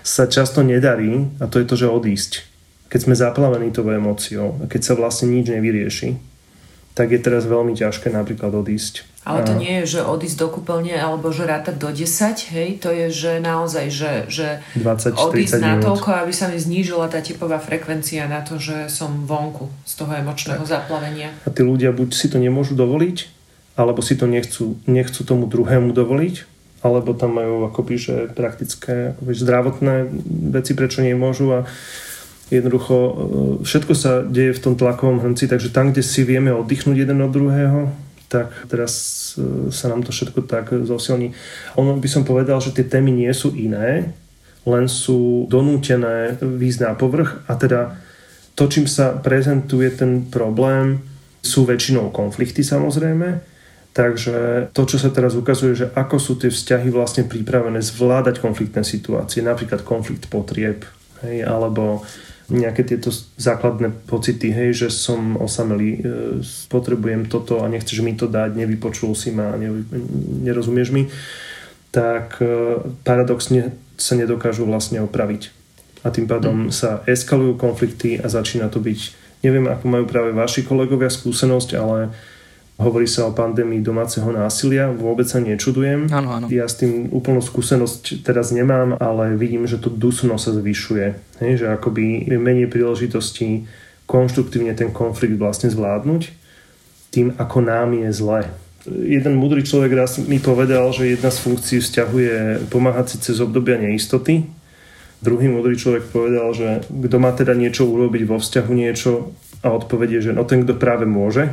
sa často nedarí a to je to, že odísť. Keď sme zaplavení tou emóciou a keď sa vlastne nič nevyrieši, tak je teraz veľmi ťažké napríklad odísť. Ale to nie je, že odísť do kúpeľne alebo že rátať do 10, hej, to je, že naozaj, že, že 20, odísť na toľko, aby sa mi znížila tá typová frekvencia na to, že som vonku z toho emočného tak. zaplavenia. A tí ľudia buď si to nemôžu dovoliť, alebo si to nechcú, nechcú tomu druhému dovoliť, alebo tam majú akoby, že praktické akoby, zdravotné veci, prečo nemôžu a jednoducho e, všetko sa deje v tom tlakovom hrnci, takže tam, kde si vieme oddychnúť jeden od druhého, tak teraz e, sa nám to všetko tak zosilní. Ono by som povedal, že tie témy nie sú iné, len sú donútené výjsť na povrch a teda to, čím sa prezentuje ten problém, sú väčšinou konflikty samozrejme, takže to, čo sa teraz ukazuje, že ako sú tie vzťahy vlastne pripravené zvládať konfliktné situácie, napríklad konflikt potrieb, hej, alebo nejaké tieto základné pocity, hej, že som osamelý, e, potrebujem toto a nechceš mi to dať, nevypočul si ma, nevy, nerozumieš mi, tak e, paradoxne sa nedokážu vlastne opraviť. A tým pádom mm. sa eskalujú konflikty a začína to byť, neviem, ako majú práve vaši kolegovia skúsenosť, ale Hovorí sa o pandémii domáceho násilia, vôbec sa nečudujem. Áno, áno. Ja s tým úplnú skúsenosť teraz nemám, ale vidím, že to dusno sa zvyšuje. Hej, že akoby je menej príležitostí konštruktívne ten konflikt vlastne zvládnuť tým, ako nám je zle. Jeden múdry človek raz mi povedal, že jedna z funkcií vzťahu je pomáhať si cez obdobia neistoty. Druhý múdry človek povedal, že kto má teda niečo urobiť vo vzťahu niečo a odpovedie, že no ten, kto práve môže,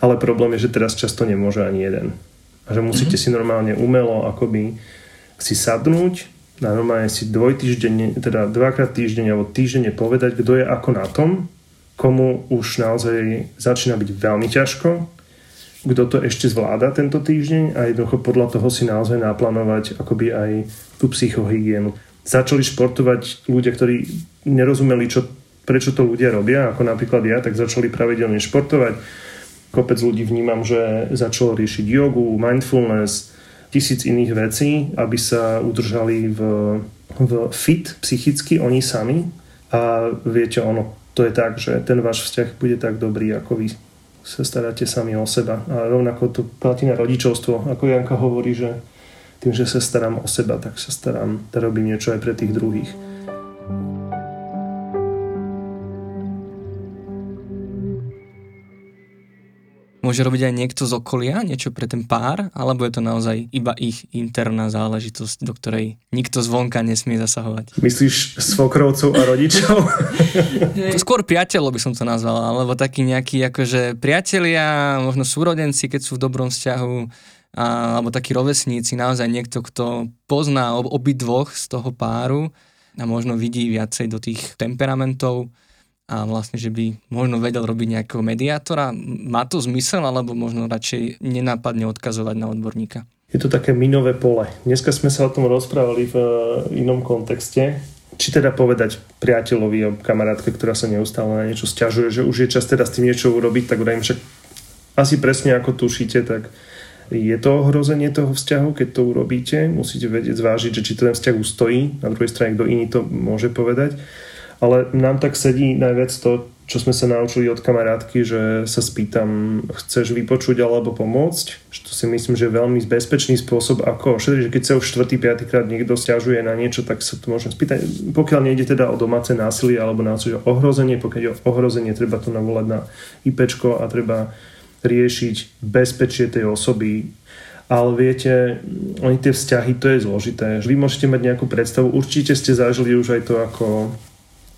ale problém je, že teraz často nemôže ani jeden. A že musíte mm-hmm. si normálne umelo akoby si sadnúť a normálne si dvojtýždenne, teda dvakrát týždeň alebo týždenne povedať, kto je ako na tom, komu už naozaj začína byť veľmi ťažko, kto to ešte zvláda tento týždeň a jednoducho podľa toho si naozaj naplánovať akoby aj tú psychohygienu. Začali športovať ľudia, ktorí nerozumeli, čo, prečo to ľudia robia, ako napríklad ja, tak začali pravidelne športovať kopec ľudí vnímam, že začalo riešiť jogu, mindfulness, tisíc iných vecí, aby sa udržali v, v fit psychicky oni sami a viete, ono to je tak, že ten váš vzťah bude tak dobrý, ako vy sa staráte sami o seba. A rovnako to platí na rodičovstvo. Ako Janka hovorí, že tým, že sa starám o seba, tak sa starám, tak robím niečo aj pre tých druhých. Môže robiť aj niekto z okolia niečo pre ten pár, alebo je to naozaj iba ich interná záležitosť, do ktorej nikto zvonka nesmie zasahovať? Myslíš svokrovcov a rodičov? Skôr priateľov by som to nazval, alebo takí nejakí akože priatelia, možno súrodenci, keď sú v dobrom vzťahu, a, alebo takí rovesníci, naozaj niekto, kto pozná ob, obidvoch z toho páru a možno vidí viacej do tých temperamentov a vlastne, že by možno vedel robiť nejakého mediátora. Má to zmysel, alebo možno radšej nenápadne odkazovať na odborníka? Je to také minové pole. Dneska sme sa o tom rozprávali v e, inom kontexte. Či teda povedať priateľovi a kamarátke, ktorá sa neustále na niečo stiažuje, že už je čas teda s tým niečo urobiť, tak vrajím však asi presne ako tušíte, tak je to ohrozenie toho vzťahu, keď to urobíte. Musíte vedieť zvážiť, že či ten vzťah ustojí. Na druhej strane, kto iný to môže povedať ale nám tak sedí najviac to, čo sme sa naučili od kamarátky, že sa spýtam, chceš vypočuť alebo pomôcť? To si myslím, že je veľmi bezpečný spôsob, ako ošetriť, že keď sa už 4. 5. krát niekto stiažuje na niečo, tak sa to môžem spýtať. Pokiaľ nejde teda o domáce násilie alebo násilie o ohrozenie, pokiaľ je o ohrozenie, treba to navolať na IPčko a treba riešiť bezpečie tej osoby, ale viete, oni tie vzťahy, to je zložité. Vy môžete mať nejakú predstavu, určite ste zažili už aj to, ako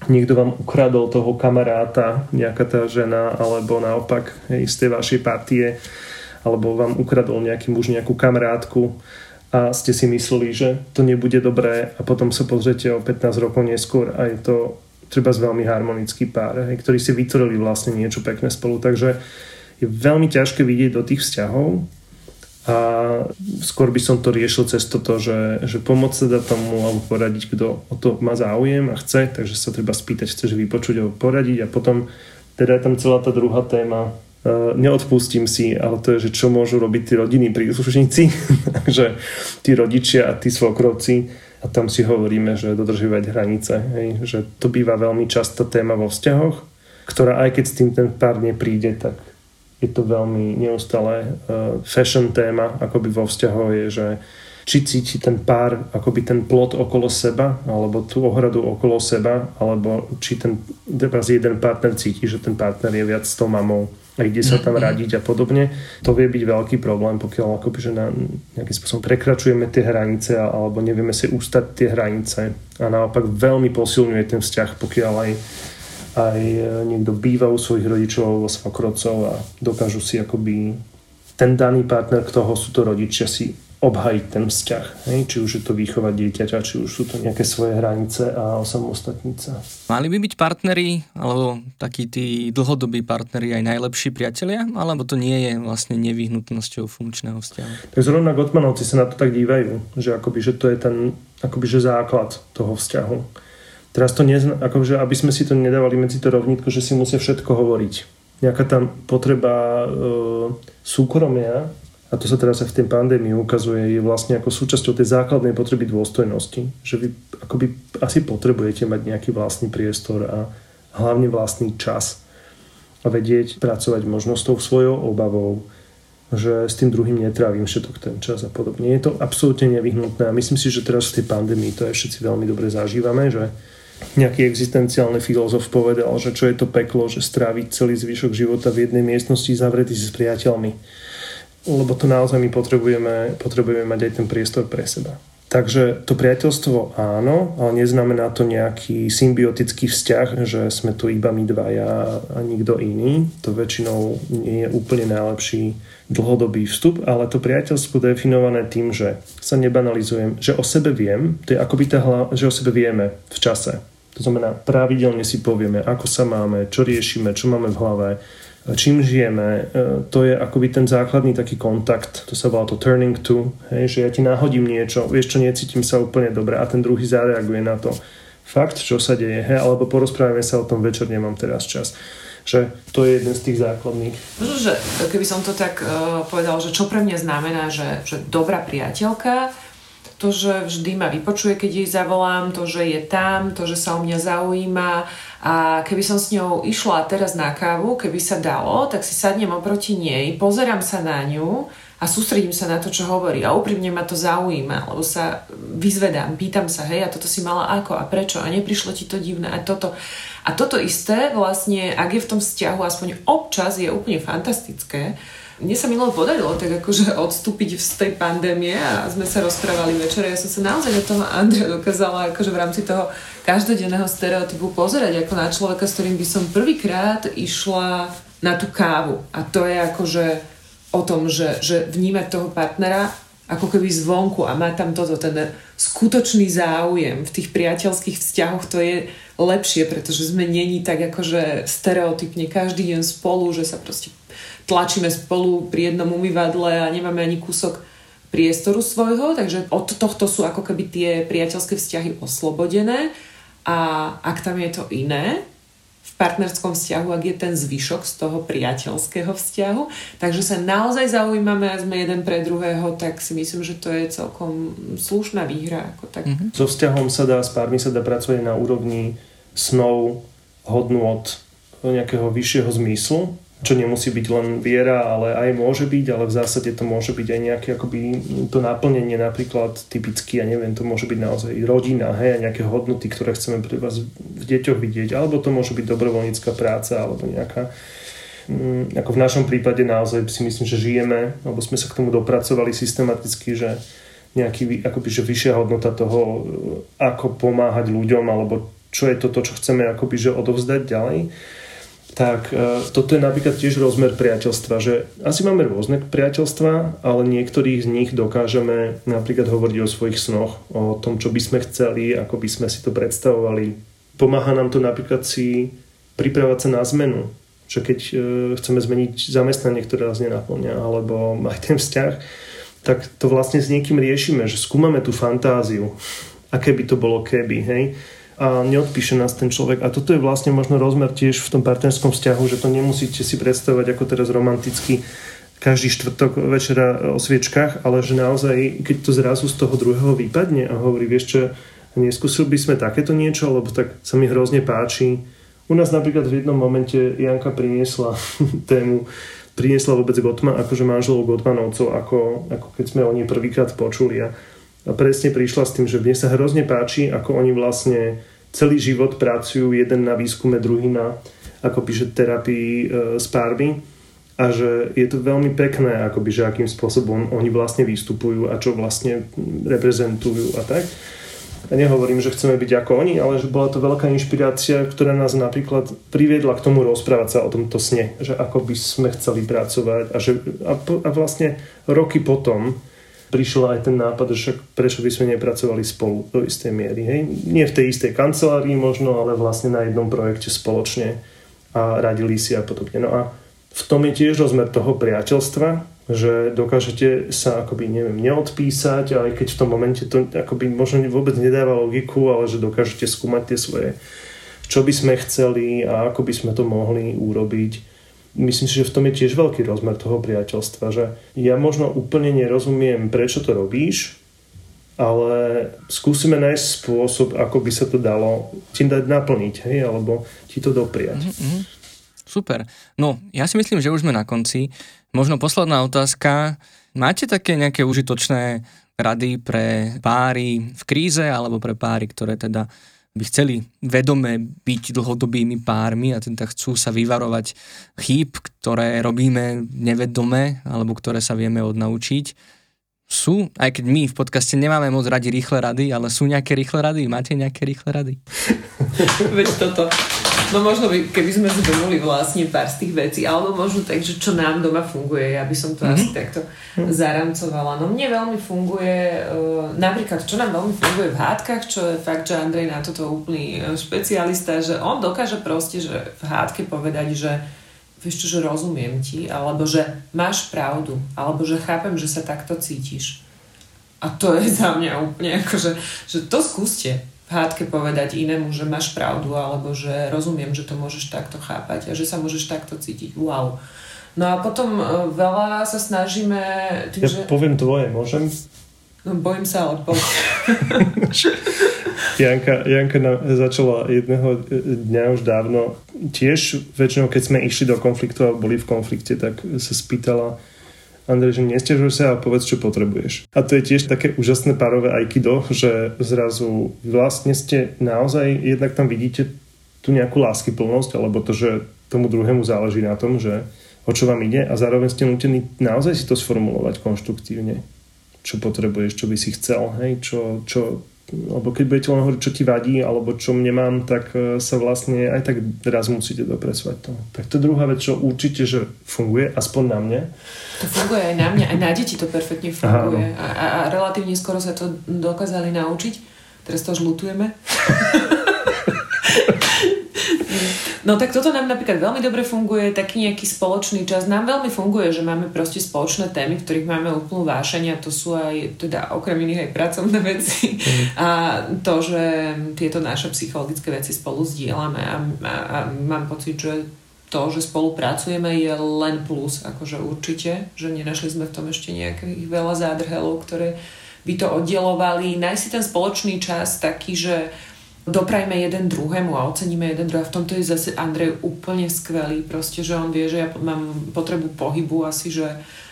niekto vám ukradol toho kamaráta, nejaká tá žena, alebo naopak hej, z tej vašej partie, alebo vám ukradol nejaký muž nejakú kamarátku a ste si mysleli, že to nebude dobré a potom sa pozriete o 15 rokov neskôr a je to treba z veľmi harmonický pár, hej, ktorí si vytvorili vlastne niečo pekné spolu. Takže je veľmi ťažké vidieť do tých vzťahov a skôr by som to riešil cez toto, že, že pomôcť sa dať tomu alebo poradiť, kto o to má záujem a chce, takže sa treba spýtať, chceš vypočuť alebo poradiť a potom teda je tam celá tá druhá téma, uh, neodpustím si, ale to je, že čo môžu robiť tí rodinní príslušníci, takže tí rodičia a tí svokrovci a tam si hovoríme, že dodržívať hranice, hej, že to býva veľmi častá téma vo vzťahoch, ktorá aj keď s tým ten pár nepríde, tak je to veľmi neustále uh, fashion téma, akoby vo vzťahoch je, že či cíti ten pár akoby ten plot okolo seba, alebo tú ohradu okolo seba, alebo či ten jeden partner cíti, že ten partner je viac s tou mamou a ide sa tam mhm. radiť a podobne. To vie byť veľký problém, pokiaľ akoby, že na nejakým spôsobom prekračujeme tie hranice alebo nevieme si ústať tie hranice a naopak veľmi posilňuje ten vzťah, pokiaľ aj aj e, niekto býva u svojich rodičov alebo svokrovcov a dokážu si akoby ten daný partner, ktorého sú to rodičia, si obhajiť ten vzťah. Hej? Či už je to výchova dieťaťa, či už sú to nejaké svoje hranice a osamostatnice. Mali by byť partneri, alebo takí tí dlhodobí partneri aj najlepší priatelia, alebo to nie je vlastne nevyhnutnosťou funkčného vzťahu? Tak zrovna Gottmanovci sa na to tak dívajú, že akoby, že to je ten akoby, že základ toho vzťahu Teraz to nezna, akože, aby sme si to nedávali medzi to rovnítko, že si musia všetko hovoriť. Nejaká tam potreba e, súkromia, a to sa teraz aj v tej pandémii ukazuje, je vlastne ako súčasťou tej základnej potreby dôstojnosti. Že vy akoby asi potrebujete mať nejaký vlastný priestor a hlavne vlastný čas a vedieť pracovať možno s tou svojou obavou, že s tým druhým netrávim všetok ten čas a podobne. Je to absolútne nevyhnutné a myslím si, že teraz v tej pandémii to aj všetci veľmi dobre zažívame, že nejaký existenciálny filozof povedal, že čo je to peklo, že stráviť celý zvyšok života v jednej miestnosti zavretý s priateľmi. Lebo to naozaj my potrebujeme, potrebujeme mať aj ten priestor pre seba. Takže to priateľstvo áno, ale neznamená to nejaký symbiotický vzťah, že sme tu iba my dvaja a nikto iný. To väčšinou nie je úplne najlepší dlhodobý vstup, ale to priateľstvo definované tým, že sa nebanalizujem, že o sebe viem, to je akoby tá hla, že o sebe vieme v čase. To znamená, pravidelne si povieme, ako sa máme, čo riešime, čo máme v hlave, čím žijeme, e, to je akoby ten základný taký kontakt, to sa volá to turning to, hej, že ja ti náhodím niečo, vieš čo, necítim sa úplne dobre a ten druhý zareaguje na to. Fakt, čo sa deje, hej, alebo porozprávame sa o tom večer, nemám teraz čas že to je jeden z tých základných. Možno, že keby som to tak uh, povedal, že čo pre mňa znamená, že, že dobrá priateľka, to, že vždy ma vypočuje, keď jej zavolám, to, že je tam, to, že sa o mňa zaujíma, a keby som s ňou išla teraz na kávu, keby sa dalo, tak si sadnem oproti nej, pozerám sa na ňu a sústredím sa na to, čo hovorí. A úprimne ma to zaujíma, lebo sa vyzvedám, pýtam sa, hej, a toto si mala ako a prečo a neprišlo ti to divné a toto. A toto isté vlastne, ak je v tom vzťahu aspoň občas, je úplne fantastické, mne sa milo podarilo tak akože odstúpiť z tej pandémie a sme sa rozprávali večer. Ja som sa naozaj do toho Andrea dokázala akože v rámci toho každodenného stereotypu pozerať ako na človeka, s ktorým by som prvýkrát išla na tú kávu. A to je akože o tom, že, že vnímať toho partnera ako keby zvonku a má tam toto, ten skutočný záujem v tých priateľských vzťahoch, to je lepšie, pretože sme není tak akože stereotypne každý deň spolu, že sa proste tlačíme spolu pri jednom umývadle a nemáme ani kúsok priestoru svojho, takže od tohto sú ako keby tie priateľské vzťahy oslobodené a ak tam je to iné, v partnerskom vzťahu, ak je ten zvyšok z toho priateľského vzťahu, takže sa naozaj zaujímame a sme jeden pre druhého, tak si myslím, že to je celkom slušná výhra. Ako tak. Mm-hmm. So vzťahom sa dá, s pármi sa dá pracovať na úrovni snov, hodnôt nejakého vyššieho zmyslu, čo nemusí byť len viera, ale aj môže byť, ale v zásade to môže byť aj nejaké akoby to naplnenie napríklad typicky, ja neviem, to môže byť naozaj rodina, hej, a nejaké hodnoty, ktoré chceme pre vás v deťoch vidieť, alebo to môže byť dobrovoľnícka práca, alebo nejaká mm, ako v našom prípade naozaj si myslím, že žijeme, alebo sme sa k tomu dopracovali systematicky, že nejaký, akoby, že vyššia hodnota toho, ako pomáhať ľuďom, alebo čo je toto, čo chceme akoby, že odovzdať ďalej tak e, toto je napríklad tiež rozmer priateľstva, že asi máme rôzne priateľstva, ale niektorých z nich dokážeme napríklad hovoriť o svojich snoch, o tom, čo by sme chceli, ako by sme si to predstavovali. Pomáha nám to napríklad si pripravať sa na zmenu, že keď e, chceme zmeniť zamestnanie, ktoré nás nenaplňa, alebo aj ten vzťah, tak to vlastne s niekým riešime, že skúmame tú fantáziu, aké by to bolo keby, hej a neodpíše nás ten človek. A toto je vlastne možno rozmer tiež v tom partnerskom vzťahu, že to nemusíte si predstavovať ako teraz romanticky každý štvrtok večera o sviečkách, ale že naozaj, keď to zrazu z toho druhého vypadne a hovorí, vieš čo, neskúsil by sme takéto niečo, lebo tak sa mi hrozne páči. U nás napríklad v jednom momente Janka priniesla tému, priniesla vôbec Gottman, akože manželov Gottmanovcov, ako, ako keď sme o nej prvýkrát počuli. A presne prišla s tým, že mne sa hrozne páči, ako oni vlastne celý život pracujú, jeden na výskume, druhý na, ako píše, terapii e, s pármi a že je to veľmi pekné, akoby, že akým spôsobom oni vlastne vystupujú a čo vlastne reprezentujú a tak. A nehovorím, že chceme byť ako oni, ale že bola to veľká inšpirácia, ktorá nás napríklad priviedla k tomu rozprávať sa o tomto sne, že ako by sme chceli pracovať a, že, a, a vlastne roky potom prišiel aj ten nápad, že však prečo by sme nepracovali spolu do istej miery. Hej? Nie v tej istej kancelárii možno, ale vlastne na jednom projekte spoločne a radili si a podobne. No a v tom je tiež rozmer toho priateľstva, že dokážete sa akoby, neviem, neodpísať, aj keď v tom momente to akoby možno vôbec nedáva logiku, ale že dokážete skúmať tie svoje, čo by sme chceli a ako by sme to mohli urobiť myslím si, že v tom je tiež veľký rozmer toho priateľstva, že ja možno úplne nerozumiem, prečo to robíš, ale skúsime nájsť spôsob, ako by sa to dalo ti dať naplniť, hej, alebo ti to dopriať. Mm-hmm. Super. No, ja si myslím, že už sme na konci. Možno posledná otázka. Máte také nejaké užitočné rady pre páry v kríze alebo pre páry, ktoré teda by chceli vedome byť dlhodobými pármi a teda chcú sa vyvarovať chýb, ktoré robíme nevedome alebo ktoré sa vieme odnaučiť. Sú, aj keď my v podcaste nemáme moc radi rýchle rady, ale sú nejaké rýchle rady? Máte nejaké rýchle rady? Veď toto. No možno by, keby sme zhrnuli vlastne pár z tých vecí, alebo možno tak, že čo nám doma funguje, ja by som to mm-hmm. asi takto mm-hmm. zaramcovala. No mne veľmi funguje, uh, napríklad, čo nám veľmi funguje v hádkach, čo je fakt, že Andrej na toto úplný e, špecialista, že on dokáže proste, že v hádke povedať, že vieš čo, že rozumiem ti, alebo že máš pravdu, alebo že chápem, že sa takto cítiš. A to je za mňa úplne akože, že to skúste v hádke povedať inému, že máš pravdu, alebo že rozumiem, že to môžeš takto chápať a že sa môžeš takto cítiť. Wow. No a potom e, veľa sa snažíme... Tým, ja že... poviem tvoje, môžem? No, bojím sa, ale Janka, Janka začala jedného dňa už dávno, tiež väčšinou, keď sme išli do konfliktu a boli v konflikte, tak sa spýtala, Andrej, že nestiažuj sa a povedz, čo potrebuješ. A to je tiež také úžasné párové aikido, že zrazu vlastne ste naozaj, jednak tam vidíte tú nejakú láskyplnosť, alebo to, že tomu druhému záleží na tom, že o čo vám ide a zároveň ste nutení naozaj si to sformulovať konštruktívne. Čo potrebuješ, čo by si chcel, hej, čo, čo lebo keď budete len hovoriť, čo ti vadí, alebo čo nemám, tak e, sa vlastne aj tak raz musíte dopresovať to. Tak to je druhá vec, čo určite, že funguje, aspoň na mne. To funguje aj na mňa, aj na deti to perfektne funguje. Aha, no. a, a relatívne skoro sa to dokázali naučiť. Teraz to žlutujeme. No tak toto nám napríklad veľmi dobre funguje, taký nejaký spoločný čas. Nám veľmi funguje, že máme proste spoločné témy, v ktorých máme úplnú vášenia. To sú aj, teda okrem iných aj pracovné veci. Mm. A to, že tieto naše psychologické veci spolu zdieľame a, a, a mám pocit, že to, že spolupracujeme je len plus, akože určite, že nenašli sme v tom ešte nejakých veľa zádrhelov, ktoré by to oddelovali. Nájsť si ten spoločný čas taký, že doprajme jeden druhému a oceníme jeden druhý. V tomto je zase Andrej úplne skvelý, proste, že on vie, že ja mám potrebu pohybu asi, že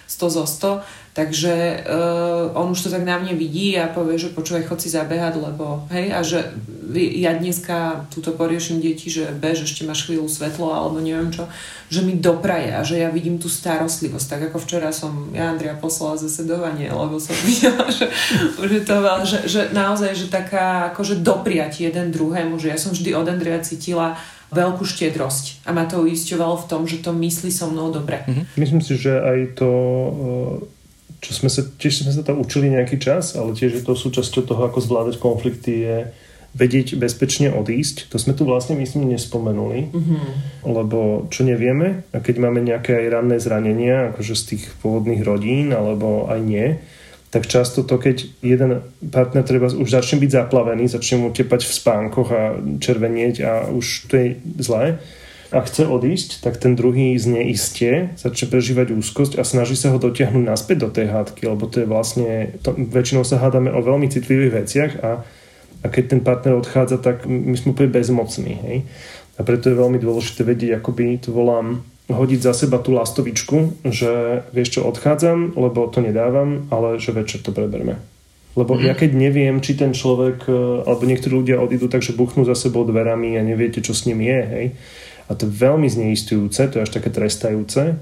100 zo 100 Takže uh, on už to tak na mne vidí a povie, že počúvaj, chod si zabehať, lebo hej, a že ja dneska túto poriešim deti, že bež, ešte máš chvíľu svetlo alebo neviem čo, že mi dopraje a že ja vidím tú starostlivosť. Tak ako včera som ja Andrea poslala zasedovanie, lebo som videla, že, že, to, že, že naozaj, že taká akože dopriať jeden druhému, že ja som vždy od Andrea cítila veľkú štiedrosť a ma to uisťovalo v tom, že to myslí so mnou dobre. Mm-hmm. Myslím si, že aj to uh čo sme sa, tiež sme sa to učili nejaký čas, ale tiež je to súčasťou toho, ako zvládať konflikty, je vedieť bezpečne odísť. To sme tu vlastne myslím nespomenuli, mm-hmm. lebo čo nevieme, a keď máme nejaké aj ranné zranenia, akože z tých pôvodných rodín, alebo aj nie, tak často to, keď jeden partner treba už začne byť zaplavený, začne mu tepať v spánkoch a červenieť a už to je zlé, a chce odísť, tak ten druhý z neistie začne prežívať úzkosť a snaží sa ho dotiahnuť naspäť do tej hádky, lebo to je vlastne, to, väčšinou sa hádame o veľmi citlivých veciach a, a keď ten partner odchádza, tak my sme úplne bezmocní. Hej? A preto je veľmi dôležité vedieť, akoby to volám, hodiť za seba tú lastovičku, že vieš čo, odchádzam, lebo to nedávam, ale že večer to preberme. Lebo mm. ja keď neviem, či ten človek, alebo niektorí ľudia odídu tak, že buchnú za sebou dverami a neviete, čo s ním je, hej, a to je veľmi zneistujúce, to je až také trestajúce.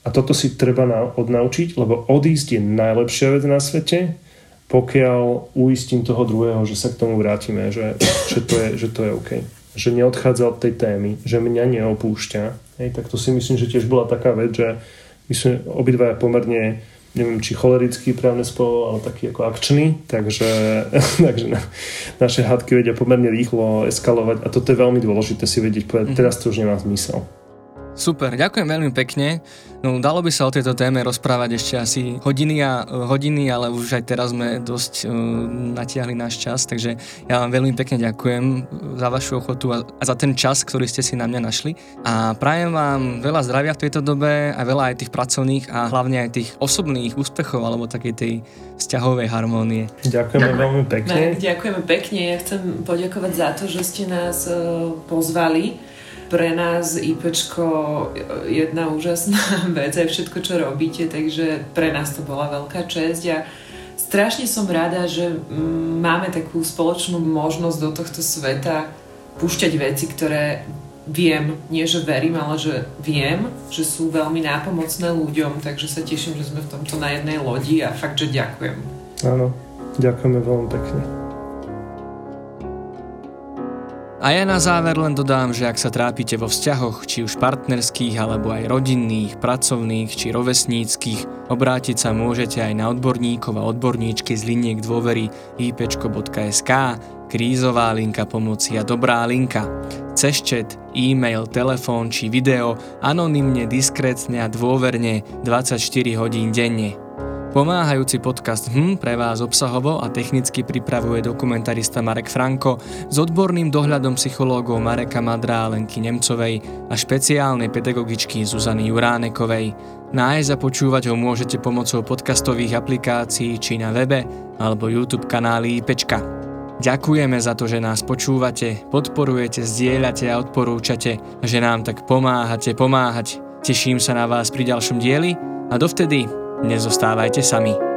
A toto si treba na, odnaučiť, lebo odísť je najlepšia vec na svete, pokiaľ uistím toho druhého, že sa k tomu vrátime, že, že, to, je, že to je OK. Že neodchádza od tej témy, že mňa neopúšťa. Hej, tak to si myslím, že tiež bola taká vec, že my sme obidvaja pomerne neviem, či cholerický právne spolo, ale taký ako akčný, takže, takže na, naše hádky vedia pomerne rýchlo eskalovať a toto je veľmi dôležité si vedieť povedať, mm-hmm. teraz to už nemá zmysel. Super, ďakujem veľmi pekne. No, dalo by sa o tejto téme rozprávať ešte asi hodiny a hodiny, ale už aj teraz sme dosť uh, natiahli náš čas, takže ja vám veľmi pekne ďakujem za vašu ochotu a, a za ten čas, ktorý ste si na mňa našli. A prajem vám veľa zdravia v tejto dobe a veľa aj tých pracovných a hlavne aj tých osobných úspechov alebo takej tej vzťahovej harmónie. Ďakujeme veľmi pekne. Ďakujeme pekne. Ja chcem poďakovať za to, že ste nás uh, pozvali pre nás IPčko jedna úžasná vec, aj všetko, čo robíte, takže pre nás to bola veľká česť a strašne som rada, že máme takú spoločnú možnosť do tohto sveta púšťať veci, ktoré viem, nie že verím, ale že viem, že sú veľmi nápomocné ľuďom, takže sa teším, že sme v tomto na jednej lodi a fakt, že ďakujem. Áno, ďakujeme veľmi pekne. A ja na záver len dodám, že ak sa trápite vo vzťahoch, či už partnerských, alebo aj rodinných, pracovných, či rovesníckých, obrátiť sa môžete aj na odborníkov a odborníčky z liniek dôvery ipečko.sk, krízová linka pomoci a dobrá linka. Cez chat, e-mail, telefón či video, anonymne, diskrétne a dôverne 24 hodín denne. Pomáhajúci podcast HM pre vás obsahovo a technicky pripravuje dokumentarista Marek Franko s odborným dohľadom psychológov Mareka Madra a Lenky Nemcovej a špeciálnej pedagogičky Zuzany Juránekovej. Nájsť a počúvať ho môžete pomocou podcastových aplikácií či na webe alebo YouTube kanály IPčka. Ďakujeme za to, že nás počúvate, podporujete, zdieľate a odporúčate že nám tak pomáhate pomáhať. Teším sa na vás pri ďalšom dieli a dovtedy Nezostávajte sami.